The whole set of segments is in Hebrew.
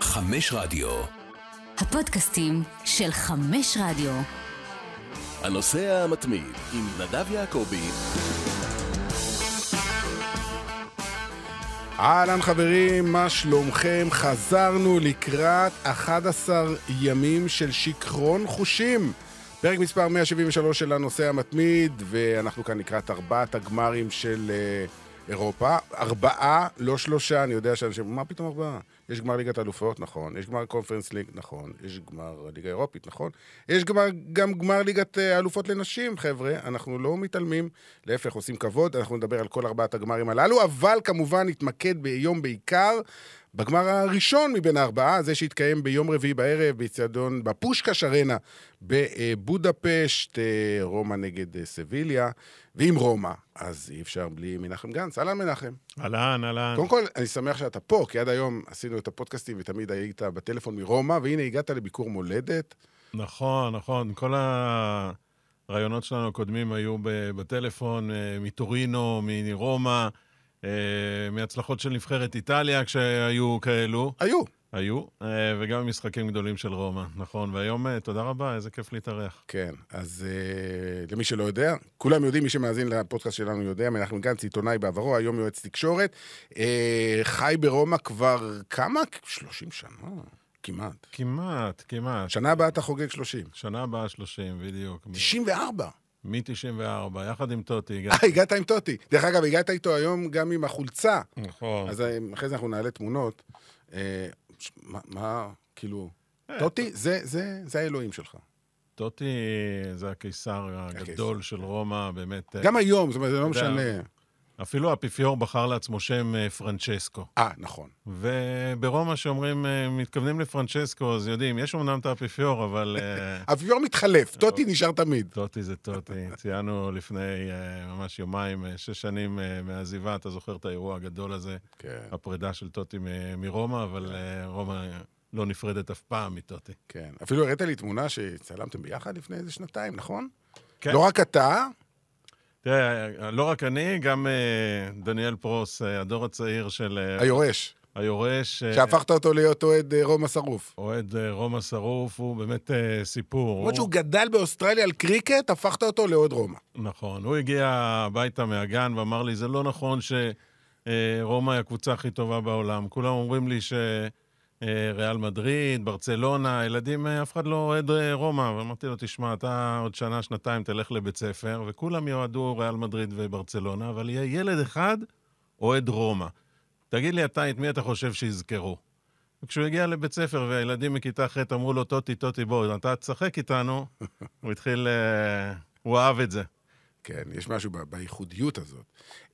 חמש רדיו. הפודקאסטים של חמש רדיו. הנוסע המתמיד עם נדב יעקבי. אהלן חברים, מה שלומכם? חזרנו לקראת 11 ימים של שיכרון חושים. פרק מספר 173 של הנושא המתמיד, ואנחנו כאן לקראת ארבעת הגמרים של uh, אירופה. ארבעה, לא שלושה, אני יודע שאנשים, מה פתאום ארבעה? יש גמר ליגת אלופות, נכון. יש גמר קונפרנס ליג, נכון. יש גמר ליגה אירופית, נכון. יש גמר, גם גמר ליגת אה, אלופות לנשים, חבר'ה. אנחנו לא מתעלמים, להפך, עושים כבוד. אנחנו נדבר על כל ארבעת הגמרים הללו, אבל כמובן נתמקד ביום בעיקר בגמר הראשון מבין הארבעה, זה שהתקיים ביום רביעי בערב באיצטדיון, בפושקש ארנה בבודפשט, אה, רומא נגד אה, סביליה. ועם רומא, אז אי אפשר בלי מנחם גנץ. אהלן מנחם. אהלן, אהלן. קודם כל, אני שמח שאתה פה, כי עד היום עשינו את הפודקאסטים ותמיד היית בטלפון מרומא, והנה הגעת לביקור מולדת. נכון, נכון. כל הרעיונות שלנו הקודמים היו בטלפון, אה, מטורינו, מרומא. אה, מהצלחות של נבחרת איטליה כשהיו כאלו. היו. היו, אה, וגם משחקים גדולים של רומא, נכון. והיום, אה, תודה רבה, איזה כיף להתארח. כן, אז למי שלא יודע, כולם יודעים, מי שמאזין לפודקאסט שלנו יודע, מנחם גנץ, עיתונאי בעברו, היום יועץ תקשורת, חי ברומא כבר כמה? 30 שנה. כמעט. כמעט, כמעט. שנה הבאה אתה חוגג 30. שנה הבאה 30, בדיוק. 94. מ-94, יחד עם טוטי. אה, הגעת עם טוטי. דרך אגב, הגעת איתו היום גם עם החולצה. נכון. אז אה, אחרי זה אנחנו נעלה תמונות. אה, מה, כאילו, טוטי, זה האלוהים שלך. טוטי זה הקיסר הגדול של רומא, באמת. גם היום, זאת אומרת, זה לא משנה. אפילו האפיפיור בחר לעצמו שם אה, פרנצ'סקו. אה, נכון. וברומא שאומרים, אה, מתכוונים לפרנצ'סקו, אז יודעים, יש אמנם את האפיפיור, אבל... אה, האפיפיור מתחלף, טוטי נשאר תמיד. טוטי זה טוטי. ציינו לפני ממש יומיים, שש שנים מעזיבה, אתה זוכר את האירוע הגדול הזה? כן. הפרידה של טוטי מרומא, אבל כן. רומא... לא נפרדת אף פעם מטוטי. כן. אפילו הראית לי תמונה שצלמתם ביחד לפני איזה שנתיים, נכון? כן. לא רק אתה, תראה, לא רק אני, גם אה, דניאל פרוס, אה, הדור הצעיר של... אה, היורש. היורש. שהפכת אותו להיות אוהד רומא שרוף. אוהד רומא שרוף הוא באמת סיפור. למרות שהוא גדל באוסטרליה על קריקט, הפכת אותו לאוהד רומא. נכון. הוא הגיע הביתה מהגן ואמר לי, זה לא נכון שרומא היא הקבוצה הכי טובה בעולם. כולם אומרים לי ש... אה, ריאל מדריד, ברצלונה, ילדים, אה, אף אחד לא אוהד אה, רומא. ואמרתי לו, תשמע, אתה עוד שנה, שנתיים תלך לבית ספר, וכולם יועדו ריאל מדריד וברצלונה, אבל יהיה ילד אחד אוהד רומא. תגיד לי אתה, את מי אתה חושב שיזכרו? וכשהוא הגיע לבית ספר והילדים מכיתה ח' אמרו לו, טוטי, טוטי, בוא, אתה תשחק איתנו, הוא התחיל, הוא אהב את זה. כן, יש משהו בייחודיות הזאת.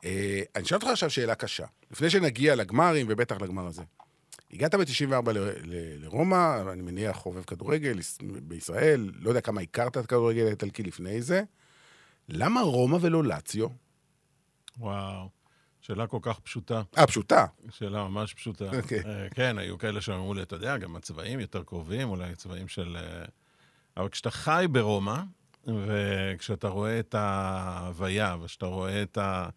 אני אשאל אותך עכשיו שאלה קשה. לפני שנגיע לגמרים, ובטח לגמר הזה. הגעת ב-94 לרומא, אני מניח חובב כדורגל בישראל, לא יודע כמה הכרת את הכדורגל האיטלקי לפני זה. למה רומא ולא לאציו? וואו, שאלה כל כך פשוטה. אה, פשוטה. שאלה ממש פשוטה. Okay. אוקיי. Uh, אה, כן, היו כאלה שאמרו לי, אתה יודע, גם הצבעים יותר קרובים, אולי צבעים של... Uh... אבל כשאתה חי ברומא, וכשאתה רואה את ההוויה, וכשאתה רואה את ה...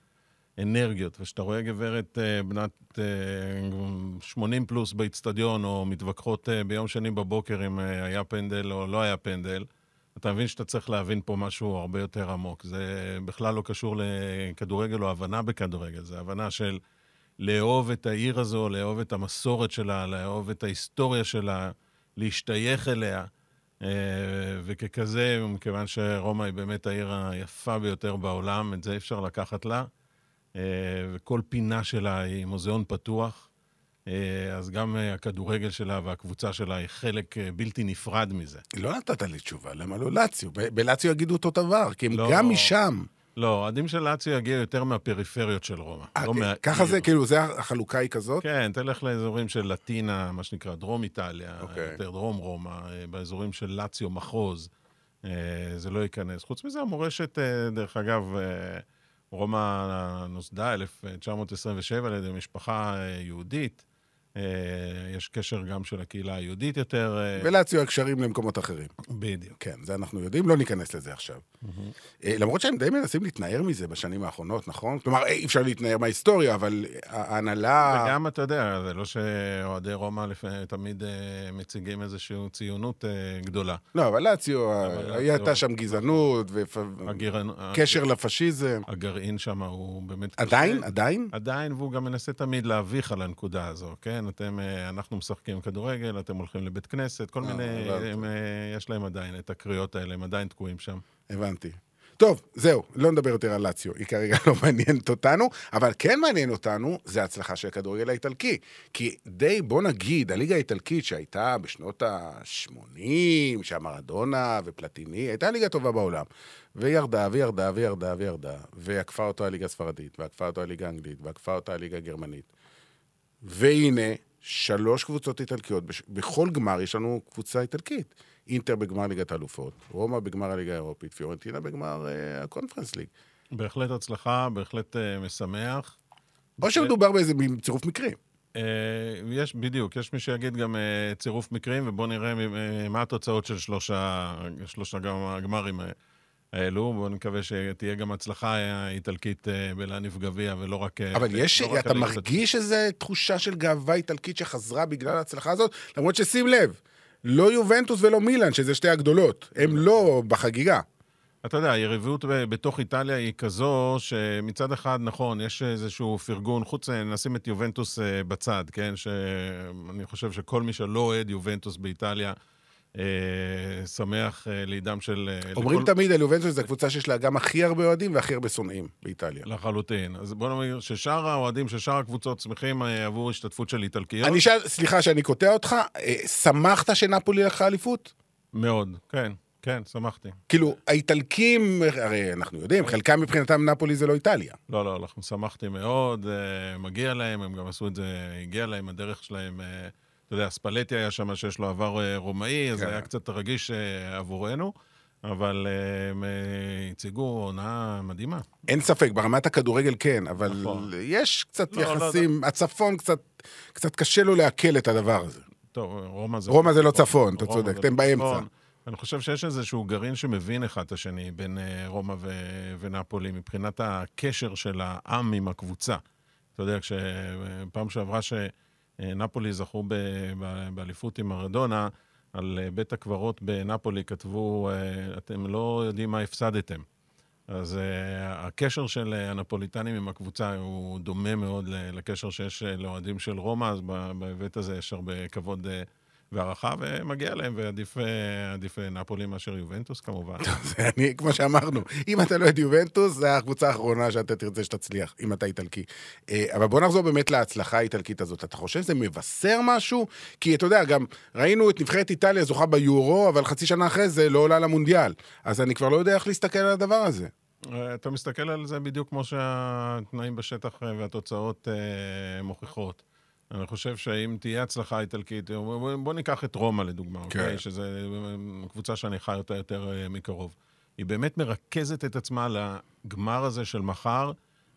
אנרגיות, וכשאתה רואה גברת uh, בנת uh, אה, 80 פלוס באיצטדיון, או מתווכחות uh, ביום שני בבוקר אם היה פנדל או לא היה פנדל, אתה מבין שאתה צריך להבין פה משהו הרבה יותר עמוק. זה בכלל לא קשור לכדורגל או הבנה בכדורגל, זה הבנה של לאהוב את העיר הזו, לאהוב את המסורת שלה, לאהוב את ההיסטוריה שלה, להשתייך אליה. וככזה, מכיוון שרומא היא באמת העיר היפה ביותר בעולם, את זה אפשר לקחת לה. אה, וכל פינה שלה היא מוזיאון פתוח. אה, אז גם אה, הכדורגל שלה והקבוצה שלה היא חלק בלתי נפרד מזה. לא נתת לי תשובה, למה לא לאציו? בלאציו יגידו אותו דבר, כי הם לא, גם משם. לא, אוהדים של לאציו יגיעו יותר מהפריפריות של רומא. 아, לא מה... ככה זה, כאילו, זה החלוקה היא כזאת? כן, תלך לאזורים של לטינה, מה שנקרא דרום איטליה, okay. אוקיי. יותר דרום רומא, באזורים של לאציו מחוז, זה לא ייכנס. חוץ מזה, המורשת, דרך אגב, רומא נוסדה 1927 על ידי משפחה אה, יהודית, יש קשר גם של הקהילה היהודית יותר. אה, ולאציו הקשרים למקומות אחרים. בדיוק. כן, זה אנחנו יודעים, לא ניכנס לזה עכשיו. אה, למרות שהם די מנסים להתנער מזה בשנים האחרונות, נכון? כלומר, אי אפשר להתנער מההיסטוריה, אבל ההנהלה... וגם, אתה יודע, זה לא שאוהדי רומא תמיד אה, מציגים איזושהי ציונות אה, גדולה. לא, אבל לאציו, אבל הייתה שם גזענות וקשר לפשיזם. הגרעין שם הוא באמת... עדיין? עדיין? עדיין, והוא גם מנסה תמיד להביך על הנקודה הזו, כן? אתם, אה, אנחנו משחקים כדורגל, אתם הולכים לבית כנסת, כל אה, מיני... הם, אה, יש להם עדיין את הקריאות האלה, הם עדיין תקועים שם. הבנתי. טוב, זהו, לא נדבר יותר על לאציו, היא כרגע לא מעניינת אותנו, אבל כן מעניין אותנו, זה ההצלחה של הכדורגל האיטלקי. כי די, בוא נגיד, הליגה האיטלקית שהייתה בשנות ה-80, שהמרדונה ופלטיני, הייתה הליגה הטובה בעולם. וירדה, וירדה, וירדה, וירדה, ועקפה אותה הליגה הספרדית, ועקפה אותה הליגה האנגלית, ועקפה אותה הליגה הגרמנית. והנה, שלוש קבוצות איטלקיות, בש- בכל גמר יש לנו קבוצה איטלקית. אינטר בגמר ליגת האלופות, רומא בגמר הליגה האירופית, פיורנטינה בגמר אה, הקונפרנס ליג. בהחלט הצלחה, בהחלט אה, משמח. או שמדובר באיזה צירוף מקרים. אה, יש, בדיוק, יש מי שיגיד גם אה, צירוף מקרים, ובואו נראה אה, מה התוצאות של שלושה, שלושה גמ- הגמרים ה- האלו. בואו נקווה שתהיה גם הצלחה אה, איטלקית אה, בלהניף גביע, ולא רק... אה, אבל יש, לא אתה מרגיש איזו תחושה של גאווה איטלקית שחזרה בגלל ההצלחה הזאת? למרות ששים לב, לא יובנטוס ולא מילאן, שזה שתי הגדולות, הם לא בחגיגה. אתה יודע, היריבות בתוך איטליה היא כזו שמצד אחד, נכון, יש איזשהו פרגון, חוץ, נשים את יובנטוס בצד, כן? שאני חושב שכל מי שלא אוהד יובנטוס באיטליה, שמח אה, לידם של... אה, אומרים לכל- תמיד על יובנטוס, זו הקבוצה שיש לה גם הכי הרבה אוהדים והכי הרבה שונאים באיטליה. לחלוטין. אז בוא נאמר ששאר האוהדים של שאר הקבוצות שמחים אה, עבור השתתפות של איטלקיות. אני אשאל, סליחה שאני קוטע אותך, אה, שמחת שנפולי לקחה אליפות? מאוד, כן, כן, שמחתי. כאילו, האיטלקים, הרי אנחנו יודעים, חלקם מבחינתם נפולי זה לא איטליה. לא, לא, אנחנו שמחתי מאוד, אה, מגיע להם, הם גם עשו את זה, הגיע להם, הדרך שלהם, אה, אתה יודע, ספלטי היה שם שיש לו עבר אה, רומאי, אז כן. זה היה קצת רגיש אה, עבורנו, אבל אה, הם הציגו הונאה מדהימה. אין ספק, ברמת הכדורגל כן, אבל נכון. יש קצת לא, לא, יחסים, הצפון קצת, קצת קשה לו לעכל את הדבר הזה. טוב, רומא זה... רומא זה לא צפון, אתה צודק, אתם לא באמצע. אני חושב שיש איזשהו גרעין שמבין אחד את השני בין רומא ו- ונפולי, מבחינת הקשר של העם עם הקבוצה. אתה יודע, כשפעם שעברה שנפולי זכו ב- ב- באליפות עם מרדונה, על אה, בית הקברות בנפולי כתבו, אה, אתם לא יודעים מה הפסדתם. אז הקשר של הנפוליטנים עם הקבוצה הוא דומה מאוד לקשר שיש לאוהדים של רומא, אז בהיבט הזה יש הרבה כבוד והערכה, ומגיע להם, ועדיף עדיף, uh, נפולי מאשר יובנטוס כמובן. זה אני, כמו שאמרנו, אם אתה לא את יובנטוס, זה הקבוצה האחרונה שאתה תרצה שתצליח, אם אתה איטלקי. אה, אבל בוא נחזור באמת להצלחה האיטלקית הזאת. אתה חושב שזה מבשר משהו? כי אתה יודע, גם ראינו את נבחרת איטליה זוכה ביורו, אבל חצי שנה אחרי זה לא עולה למונדיאל. אז אני כבר לא יודע איך להסתכל על הדבר הזה. אה, אתה מסתכל על זה בדיוק כמו שהתנאים בשטח אה, והתוצאות מוכיחות. אני חושב שאם תהיה הצלחה איטלקית, בוא, בוא ניקח את רומא לדוגמה, כן. אוקיי? שזו קבוצה שאני חי אותה יותר uh, מקרוב. היא באמת מרכזת את עצמה לגמר הזה של מחר,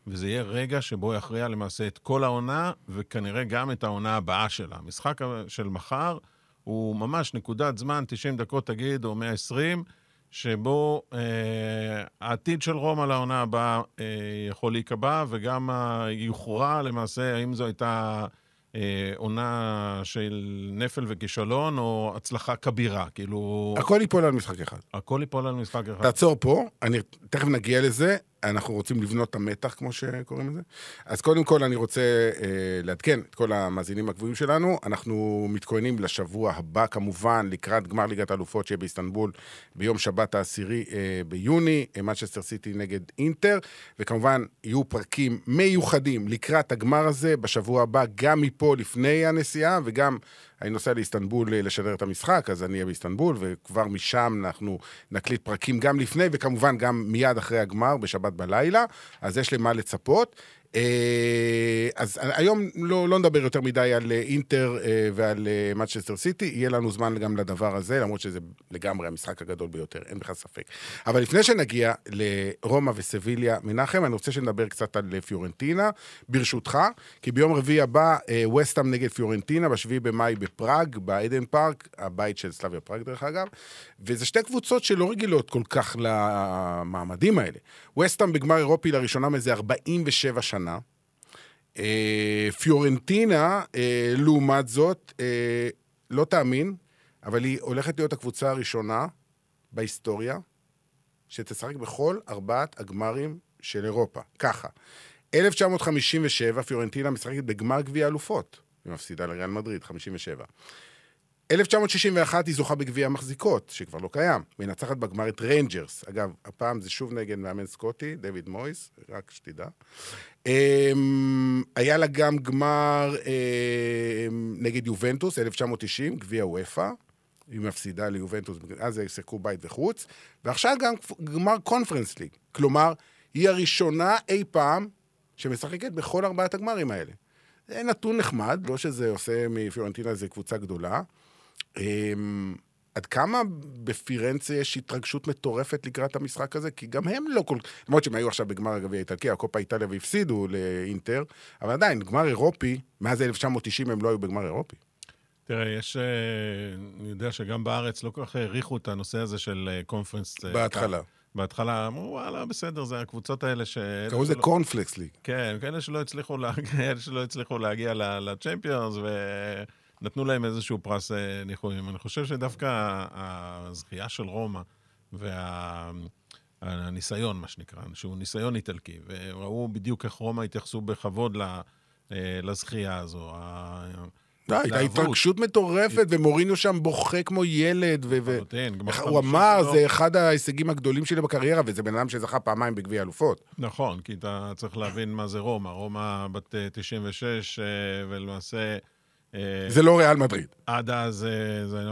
וזה יהיה רגע שבו יכריע למעשה את כל העונה, וכנראה גם את העונה הבאה שלה. המשחק של מחר הוא ממש נקודת זמן, 90 דקות תגיד, או 120, שבו אה, העתיד של רומא לעונה הבאה אה, יכול להיקבע, וגם יוכרע למעשה האם זו הייתה אה, עונה של נפל וכישלון, או הצלחה כבירה. כאילו, הכל ייפול על משחק אחד. הכל ייפול על משחק אחד. תעצור פה, אני תכף נגיע לזה, אנחנו רוצים לבנות את המתח, כמו שקוראים לזה. אז קודם כל אני רוצה אה, לעדכן את כל המאזינים הקבועים שלנו. אנחנו מתכוננים לשבוע הבא, כמובן, לקראת גמר ליגת האלופות שיהיה באיסטנבול ביום שבת העשירי אה, ביוני, אה, מנצ'סטר סיטי נגד אינטר, וכמובן יהיו פרקים מיוחדים לקראת הגמר הזה בשבוע הבא, גם מפה לפני הנסיעה, וגם אני נוסע לאיסטנבול אה, לשדר את המשחק, אז אני אהיה באיסטנבול, וכבר משם אנחנו נקליט פרקים גם לפני, וכמובן גם מיד אחרי הגמר, בשבת בלילה, אז יש למה לצפות. אה, אז היום לא, לא נדבר יותר מדי על אה, אינטר אה, ועל מצ'סטר סיטי, יהיה לנו זמן גם לדבר הזה, למרות שזה לגמרי המשחק הגדול ביותר, אין בכלל ספק. אבל לפני שנגיע לרומא וסביליה, מנחם, אני רוצה שנדבר קצת על פיורנטינה, ברשותך, כי ביום רביעי הבא, וסטאם נגד פיורנטינה, ב-7 במאי בפראג, בעדן פארק, הבית של סלאביה פראג דרך אגב, וזה שתי קבוצות שלא רגילות כל כך למעמדים האלה. וסטאם בגמר אירופי לראשונה מזה 47 שנה. אה, פיורנטינה, אה, לעומת זאת, אה, לא תאמין, אבל היא הולכת להיות הקבוצה הראשונה בהיסטוריה שתשחק בכל ארבעת הגמרים של אירופה. ככה, 1957, פיורנטינה משחקת בגמר גביע אלופות. היא מפסידה לריאל מדריד, 57. 1961 היא זוכה בגביע המחזיקות, שכבר לא קיים. מנצחת בגמר את ריינג'רס. אגב, הפעם זה שוב נגד מאמן סקוטי, דויד מויס, רק שתדע. אמ, היה לה גם גמר אמ, נגד יובנטוס, 1990, גביע אופ"א. היא מפסידה ליובנטוס, אז שיחקו בית וחוץ. ועכשיו גם גמר קונפרנס ליג. כלומר, היא הראשונה אי פעם שמשחקת בכל ארבעת הגמרים האלה. זה נתון נחמד, לא שזה עושה מפיורנטינה איזה קבוצה גדולה. אמ, עד כמה בפירנצה יש התרגשות מטורפת לקראת המשחק הזה? כי גם הם לא כל... למרות שהם היו עכשיו בגמר הגביע האיטלקי, הקופה איטליה והפסידו לאינטר, אבל עדיין, גמר אירופי, מאז 1990 הם לא היו בגמר אירופי. תראה, יש... אה, אני יודע שגם בארץ לא כל כך העריכו את הנושא הזה של קונפרנס... אה, בהתחלה. בהתחלה אמרו, וואלה, בסדר, זה הקבוצות האלה ש... קראו לזה קורנפלקס ליג. כן, כאלה שלא הצליחו להגיע לצ'מפיונס, ו... נתנו להם איזשהו פרס אה, ניחומים. אני חושב שדווקא הזכייה של רומא והניסיון, מה שנקרא, שהוא ניסיון איטלקי, וראו בדיוק איך רומא התייחסו בכבוד אה, לזכייה הזו. די, הייתה התרגשות מטורפת, ומורינו שם בוכה כמו ילד, ו... הוא אמר, זה אחד ההישגים הגדולים שלי בקריירה, וזה בן אדם שזכה פעמיים בגביע אלופות. נכון, כי אתה צריך להבין מה זה רומא. רומא בת 96, אה, ולמעשה... אה, זה לא ריאל מדריד. עד אז, אה, זה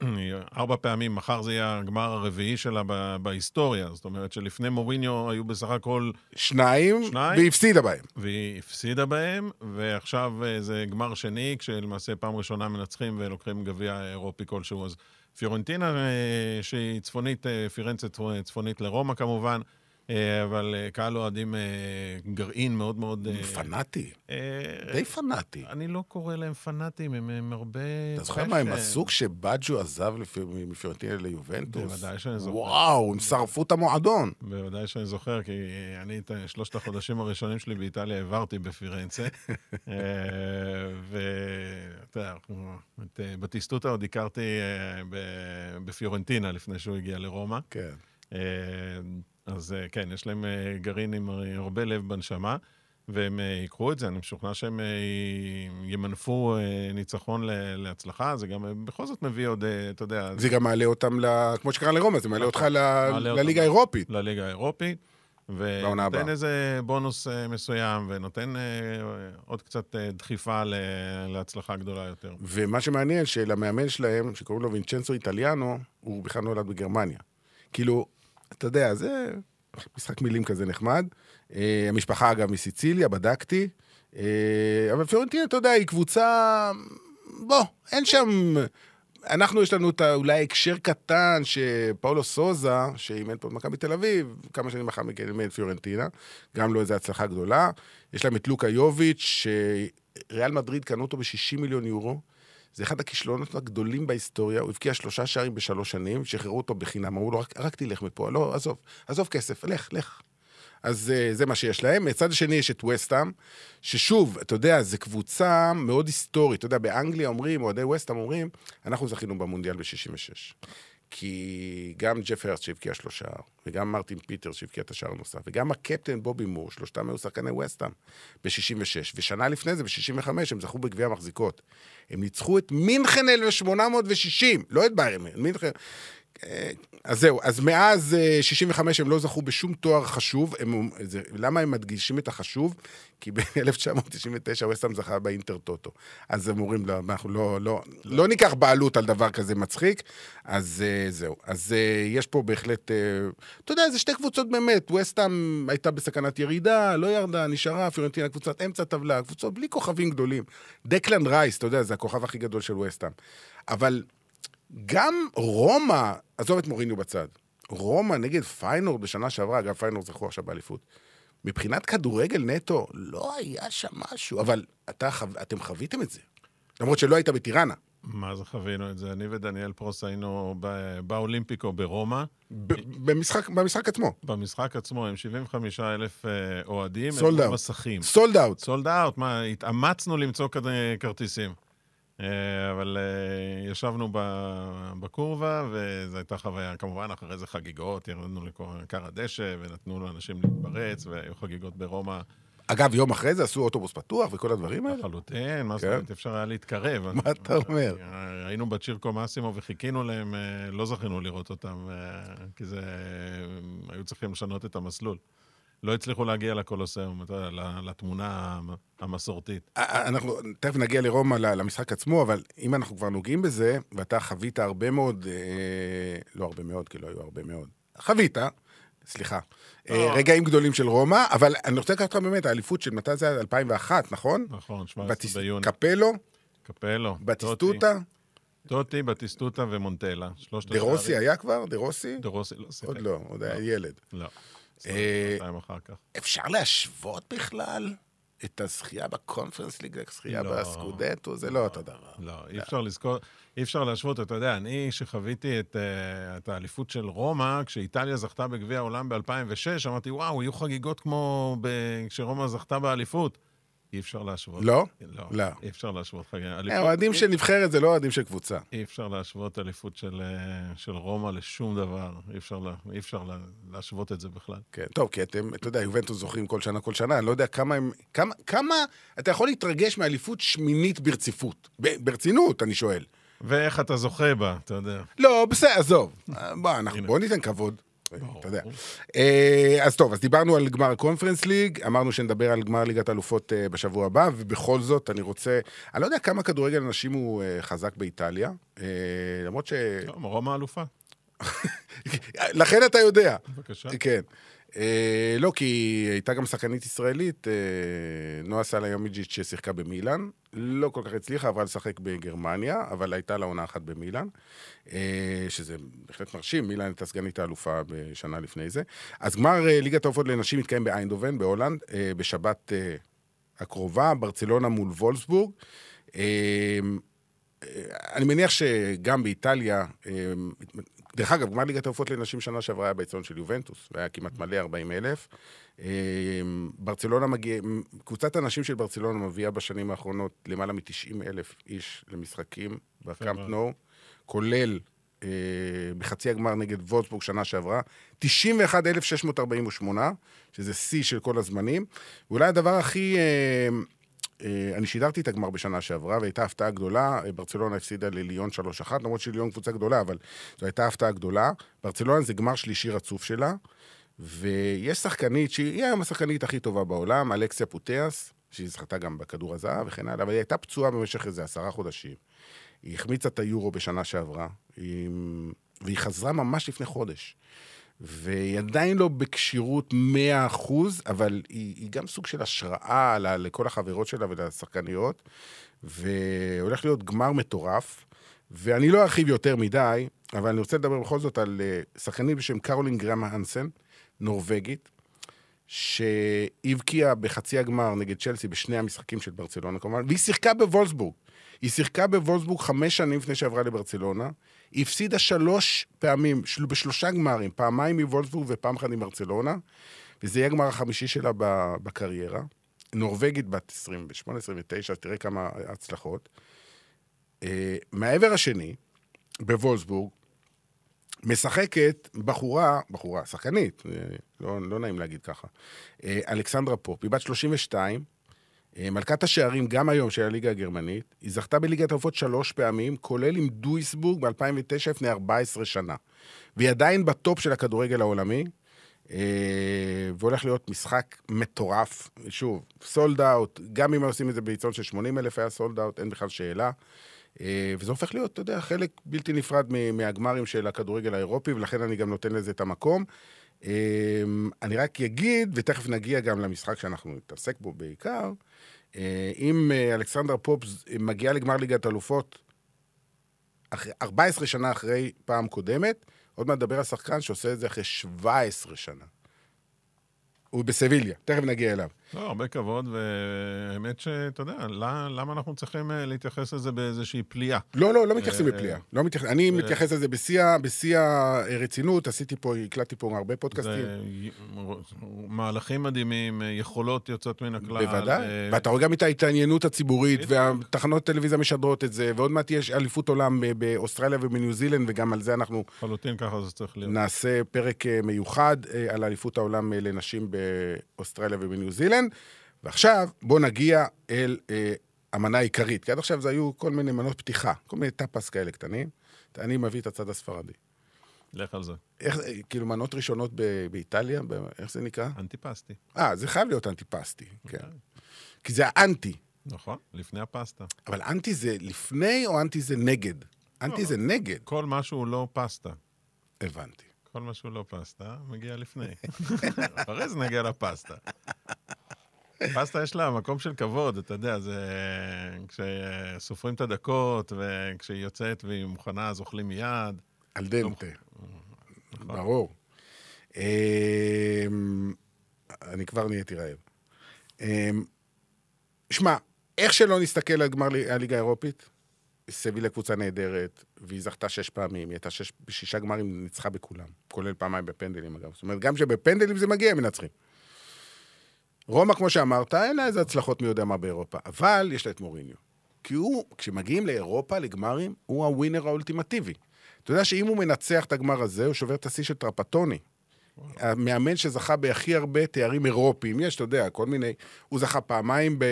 ארבע פעמים, מחר זה יהיה הגמר הרביעי שלה בהיסטוריה. זאת אומרת שלפני מוריניו היו בסך הכל... שניים, שניים והיא הפסידה בהם. והיא הפסידה בהם, ועכשיו אה, זה גמר שני, כשלמעשה פעם ראשונה מנצחים ולוקחים גביע אירופי כלשהו. אז פיורנטינה, שהיא צפונית, פירנצה צפונית לרומא כמובן, אבל אה, קהל אוהדים אה, גרעין מאוד מאוד... פנאטי. די פנאטי. אני לא קורא להם פנאטים, הם הרבה... אתה זוכר מה הם עשו כשבאג'ו עזב מפיורנטינה ליובנטוס? בוודאי שאני זוכר. וואו, הם שרפו את המועדון. בוודאי שאני זוכר, כי אני את שלושת החודשים הראשונים שלי באיטליה העברתי בפירנצה. ואתה יודע, את בטיסטוטה עוד הכרתי בפיורנטינה לפני שהוא הגיע לרומא. כן. אז אה, כן, יש להם אה, גרעין עם הרבה לב בנשמה, והם אה, ייקחו את זה, אני משוכנע שהם ימנפו ניצחון להצלחה, זה גם בכל זאת מביא עוד, אתה יודע... זה גם מעלה אותם, כמו שקרה לרומא, זה מעלה אותך לליגה האירופית. לליגה האירופית. ונותן איזה בונוס מסוים, ונותן עוד קצת דחיפה להצלחה גדולה יותר. ומה שמעניין, שלמאמן שלהם, שקוראים לו וינצ'נסו איטליאנו, הוא בכלל נולד בגרמניה. כאילו, אתה יודע, זה משחק מילים כזה נחמד. אה, המשפחה, אגב, מסיציליה, בדקתי. אה, אבל פיורנטינה, אתה יודע, היא קבוצה... בוא, אין שם... אנחנו, יש לנו את אולי הקשר קטן שפאולו סוזה, שאימן פה במכבי תל אביב, כמה שנים אחר מכן אימן פיורנטינה, גם לו איזו הצלחה גדולה. יש להם את לוקה יוביץ', שריאל מדריד קנו אותו ב-60 מיליון יורו. זה אחד הכישלונות הגדולים בהיסטוריה, הוא הבקיע שלושה שערים בשלוש שנים, שחררו אותו בחינם, אמרו לו, רק, רק תלך מפה, לא, עזוב, עזוב כסף, לך, לך. אז uh, זה מה שיש להם. מצד השני יש את וסטאם, ששוב, אתה יודע, זו קבוצה מאוד היסטורית. אתה יודע, באנגליה אומרים, אוהדי וסטאם אומרים, אנחנו זכינו במונדיאל ב-66. כי גם ג'ף הרס שהבקיע שלושה, וגם מרטין פיטר שהבקיע את השער הנוסף, וגם הקפטן בובי מור, שלושתם היו שחקני וסטאם ב-66, ושנה לפני זה, ב-65, הם זכו בגביע המחזיקות. הם ניצחו את מינכן 1860, לא את ביירן, מינכן. אה, אז זהו, אז מאז אה, 65 הם לא זכו בשום תואר חשוב. הם, זה, למה הם מדגישים את החשוב? כי ב-1999 ווסטהאם זכה באינטר טוטו. אז הם אומרים, לא, אנחנו לא, לא, לא ניקח בעלות על דבר כזה מצחיק. אז אה, זהו. אז אה, יש פה בהחלט, אה, אתה יודע, זה שתי קבוצות באמת. ווסטהאם הייתה בסכנת ירידה, לא ירדה, נשארה, פיורנטינה קבוצת אמצע טבלה, קבוצות בלי כוכבים גדולים. דקלן רייס, אתה יודע, זה הכוכב הכי גדול של ווסטהאם. אבל גם רומא, עזוב את מוריניו בצד, רומא נגד פיינורד בשנה שעברה, אגב, פיינורד זכו עכשיו באליפות. מבחינת כדורגל נטו, לא היה שם משהו, אבל אתה, אתם חוויתם את זה. למרות שלא היית בטיראנה. מה זה חווינו את זה? אני ודניאל פרוס היינו באולימפיקו ברומא, במשחק, במשחק עצמו. במשחק עצמו עם 75 אלף אה, אוהדים, Sold הם out. מסכים. סולד אאוט. סולד אאוט, מה, התאמצנו למצוא כרטיסים. אה, אבל אה, ישבנו בקורבה, וזו הייתה חוויה, כמובן, אחרי זה חגיגות, ירדנו לכר הדשא, ונתנו לאנשים להתפרץ, והיו חגיגות ברומא אגב, יום אחרי זה עשו אוטובוס פתוח וכל הדברים האלה? לחלוטין, מה זאת כן. אומרת, אפשר היה להתקרב. מה אתה אומר? היינו בצ'ירקו מאסימו וחיכינו להם, אה, לא זכינו לראות אותם, אה, כי זה... היו צריכים לשנות את המסלול. לא הצליחו להגיע לקולוסיאום, לתמונה המ- המסורתית. אנחנו תכף נגיע לרומא למשחק עצמו, אבל אם אנחנו כבר נוגעים בזה, ואתה חווית הרבה מאוד, אה, לא הרבה מאוד, כי לא היו הרבה מאוד, חווית, סליחה, אה, לא. רגעים גדולים של רומא, אבל אני רוצה לקחת אותך באמת, האליפות של מתי זה היה? 2001, נכון? נכון, 17 בטיס- ביוני. קפלו, קפלו, בטיסטוטה, טוטי, בטיסטוטה ומונטלה. דה רוסי. היה כבר? דה רוסי? דה רוסי לא שיחק. עוד לא, עוד היה ילד. לא. אה. אפשר להשוות בכלל את הזכייה בקונפרנס ליג לזכייה לא. בסקודטו? זה לא אותו דבר. לא, אי אפשר לזכור, אי אפשר להשוות, אתה יודע, אני, שחוויתי את, אה, את האליפות של רומא, כשאיטליה זכתה בגביע העולם ב-2006, אמרתי, וואו, יהיו חגיגות כמו ב- כשרומא זכתה באליפות. אי אפשר להשוות. לא? לא. לא. אי אפשר להשוות. אה, אוהדים של נבחרת זה לא אוהדים של קבוצה. אי אפשר להשוות אליפות של, אה, של רומא לשום דבר. אי אפשר, לה, אי אפשר לה, להשוות את זה בכלל. כן, טוב, כי אתם, אתה יודע, יובנטוס זוכרים כל שנה, כל שנה, אני לא יודע כמה הם... כמה, כמה אתה יכול להתרגש מאליפות שמינית ברציפות? ברצינות, אני שואל. ואיך אתה זוכה בה, אתה יודע. לא, בסדר, עזוב. אה, בוא, אנחנו. בוא ניתן כבוד. אתה יודע. אה, אז טוב, אז דיברנו על גמר הקונפרנס ליג, אמרנו שנדבר על גמר ליגת האלופות אה, בשבוע הבא, ובכל זאת, אני רוצה... אני לא יודע כמה כדורגל נשים הוא אה, חזק באיטליה, למרות ש... טוב, רומא אלופה. לכן אתה יודע. בבקשה. כן. אה, לא, כי הייתה גם שחקנית ישראלית, אה, נועה סליומיג'יץ' ששיחקה במילאן. לא כל כך הצליחה, עברה לשחק בגרמניה, אבל הייתה לה עונה אחת במילאן, אה, שזה בהחלט מרשים, מילאן הייתה סגנית האלופה בשנה לפני זה. אז גמר אה, ליגת האלופות לנשים מתקיים באיינדובן, בהולנד, אה, בשבת אה, הקרובה, ברצלונה מול וולסבורג. אה, אני מניח שגם באיטליה, אה, דרך אגב, גמר ליגת העופות לנשים שנה שעברה היה באצטדיון של יובנטוס, והיה כמעט מלא, 40 אלף. אה, ברצלונה מגיע, קבוצת הנשים של ברצלונה מביאה בשנים האחרונות למעלה מ-90 אלף איש למשחקים בקאמפ. נו, כולל אה, בחצי הגמר נגד וולסבורג שנה שעברה, 91,648, שזה שיא של כל הזמנים. ואולי הדבר הכי... אה, אני שידרתי את הגמר בשנה שעברה, והייתה הפתעה גדולה. אה, ברצלונה הפסידה לליון 3-1, למרות שליון קבוצה גדולה, אבל זו הייתה הפתעה גדולה. ברצלונה זה גמר שלישי רצוף שלה, ויש שחקנית שהיא היום השחקנית הכי טובה בעולם, אלכסיה פוטיאס, שהיא זכתה גם בכדור הזהב וכן הלאה, אבל היא הייתה פצועה במשך איזה עשרה חודשים. היא החמיצה את היורו בשנה שעברה, היא... והיא חזרה ממש לפני חודש. והיא עדיין לא בכשירות 100%, אבל היא, היא גם סוג של השראה לכל החברות שלה ולשחקניות, והולך להיות גמר מטורף. ואני לא ארחיב יותר מדי, אבל אני רוצה לדבר בכל זאת על אה, שחקנית בשם קרולין גרם הנסן, נורבגית, שהבקיעה בחצי הגמר נגד צ'לסי בשני המשחקים של ברצלונה כמובן, והיא שיחקה בוולסבורג. היא שיחקה בוולסבורג חמש שנים לפני שעברה לברצלונה. היא הפסידה שלוש פעמים, של... בשלושה גמרים, פעמיים מוולסבורג ופעם אחת מברצלונה, וזה יהיה הגמר החמישי שלה. בקריירה. נורבגית בת 28-29, תראה כמה הצלחות. Uh, מהעבר השני, בוולסבורג, משחקת בחורה, בחורה, שחקנית, אה, לא, לא נעים להגיד ככה, אה, אלכסנדרה פופ, היא בת 32, אה, מלכת השערים, גם היום, של הליגה הגרמנית, היא זכתה בליגת האלופות שלוש פעמים, כולל עם דויסבורג ב-2009, לפני 14 שנה. והיא עדיין בטופ של הכדורגל העולמי, אה, והולך להיות משחק מטורף. שוב, sold out, גם אם עושים את זה באצטדיון של 80 אלף היה sold out, אין בכלל שאלה. אה, וזה הופך להיות, אתה יודע, חלק בלתי נפרד מהגמרים של הכדורגל האירופי, ולכן אני גם נותן לזה את המקום. אני רק אגיד, ותכף נגיע גם למשחק שאנחנו נתעסק בו בעיקר, אם אלכסנדר פופ מגיע לגמר ליגת אלופות 14 שנה אחרי פעם קודמת, עוד מעט נדבר על שחקן שעושה את זה אחרי 17 שנה. הוא בסביליה, תכף נגיע אליו. לא, הרבה כבוד, והאמת שאתה יודע, למה אנחנו צריכים אה, להתייחס לזה באיזושהי פליאה? לא, לא, לא מתייחסים בפליאה. לא מתייחס, אני מתייחס לזה בשיא הרצינות, עשיתי פה, הקלטתי פה הרבה פודקאסטים. מהלכים מדהימים, יכולות יוצאות מן הכלל. בוודאי, ואתה רואה גם את ההתעניינות הציבורית, והתחנות טלוויזיה משדרות את זה, ועוד מעט יש אליפות עולם באוסטרליה ובניו זילנד, וגם על זה אנחנו... חלוטין ככה זה צריך להיות. נעשה פרק אה, מיוחד אה, על אליפות העולם לנשים באוסטרליה ובניו זילנד. כן? ועכשיו, בואו נגיע אל אה, המנה העיקרית, כי עד עכשיו זה היו כל מיני מנות פתיחה, כל מיני טאפס כאלה קטנים. אני מביא את הצד הספרדי. לך על זה. איך, כאילו, מנות ראשונות ב- באיטליה, ב- איך זה נקרא? אנטיפסטי. אה, זה חייב להיות אנטיפסטי, כן. Okay. כי זה האנטי. נכון, לפני הפסטה. אבל אנטי זה לפני או אנטי זה נגד? אנטי לא, זה נגד. כל מה שהוא לא פסטה. הבנתי. כל מה שהוא לא פסטה, מגיע לפני. אחרי זה נגיע לפסטה. פסטה יש לה מקום של כבוד, אתה יודע, זה... כשסופרים את הדקות, וכשהיא יוצאת והיא מוכנה, אז אוכלים מיד. על דנטה. נכון. ברור. אמ, אני כבר נהייתי רעב. אמ, שמע, איך שלא נסתכל על גמר הליגה האירופית, סבילה קבוצה נהדרת, והיא זכתה שש פעמים, היא הייתה שש, שישה גמרים, ניצחה בכולם, כולל פעמיים בפנדלים אגב. זאת אומרת, גם שבפנדלים זה מגיע, הם מנצחים. רומא, כמו שאמרת, אין לה איזה הצלחות מי יודע מה באירופה, אבל יש לה את מוריניו. כי הוא, כשמגיעים לאירופה, לגמרים, הוא הווינר האולטימטיבי. אתה יודע שאם הוא מנצח את הגמר הזה, הוא שובר את השיא של טרפטוני. המאמן שזכה בהכי הרבה תארים אירופיים, יש, אתה יודע, כל מיני... הוא זכה פעמיים ב...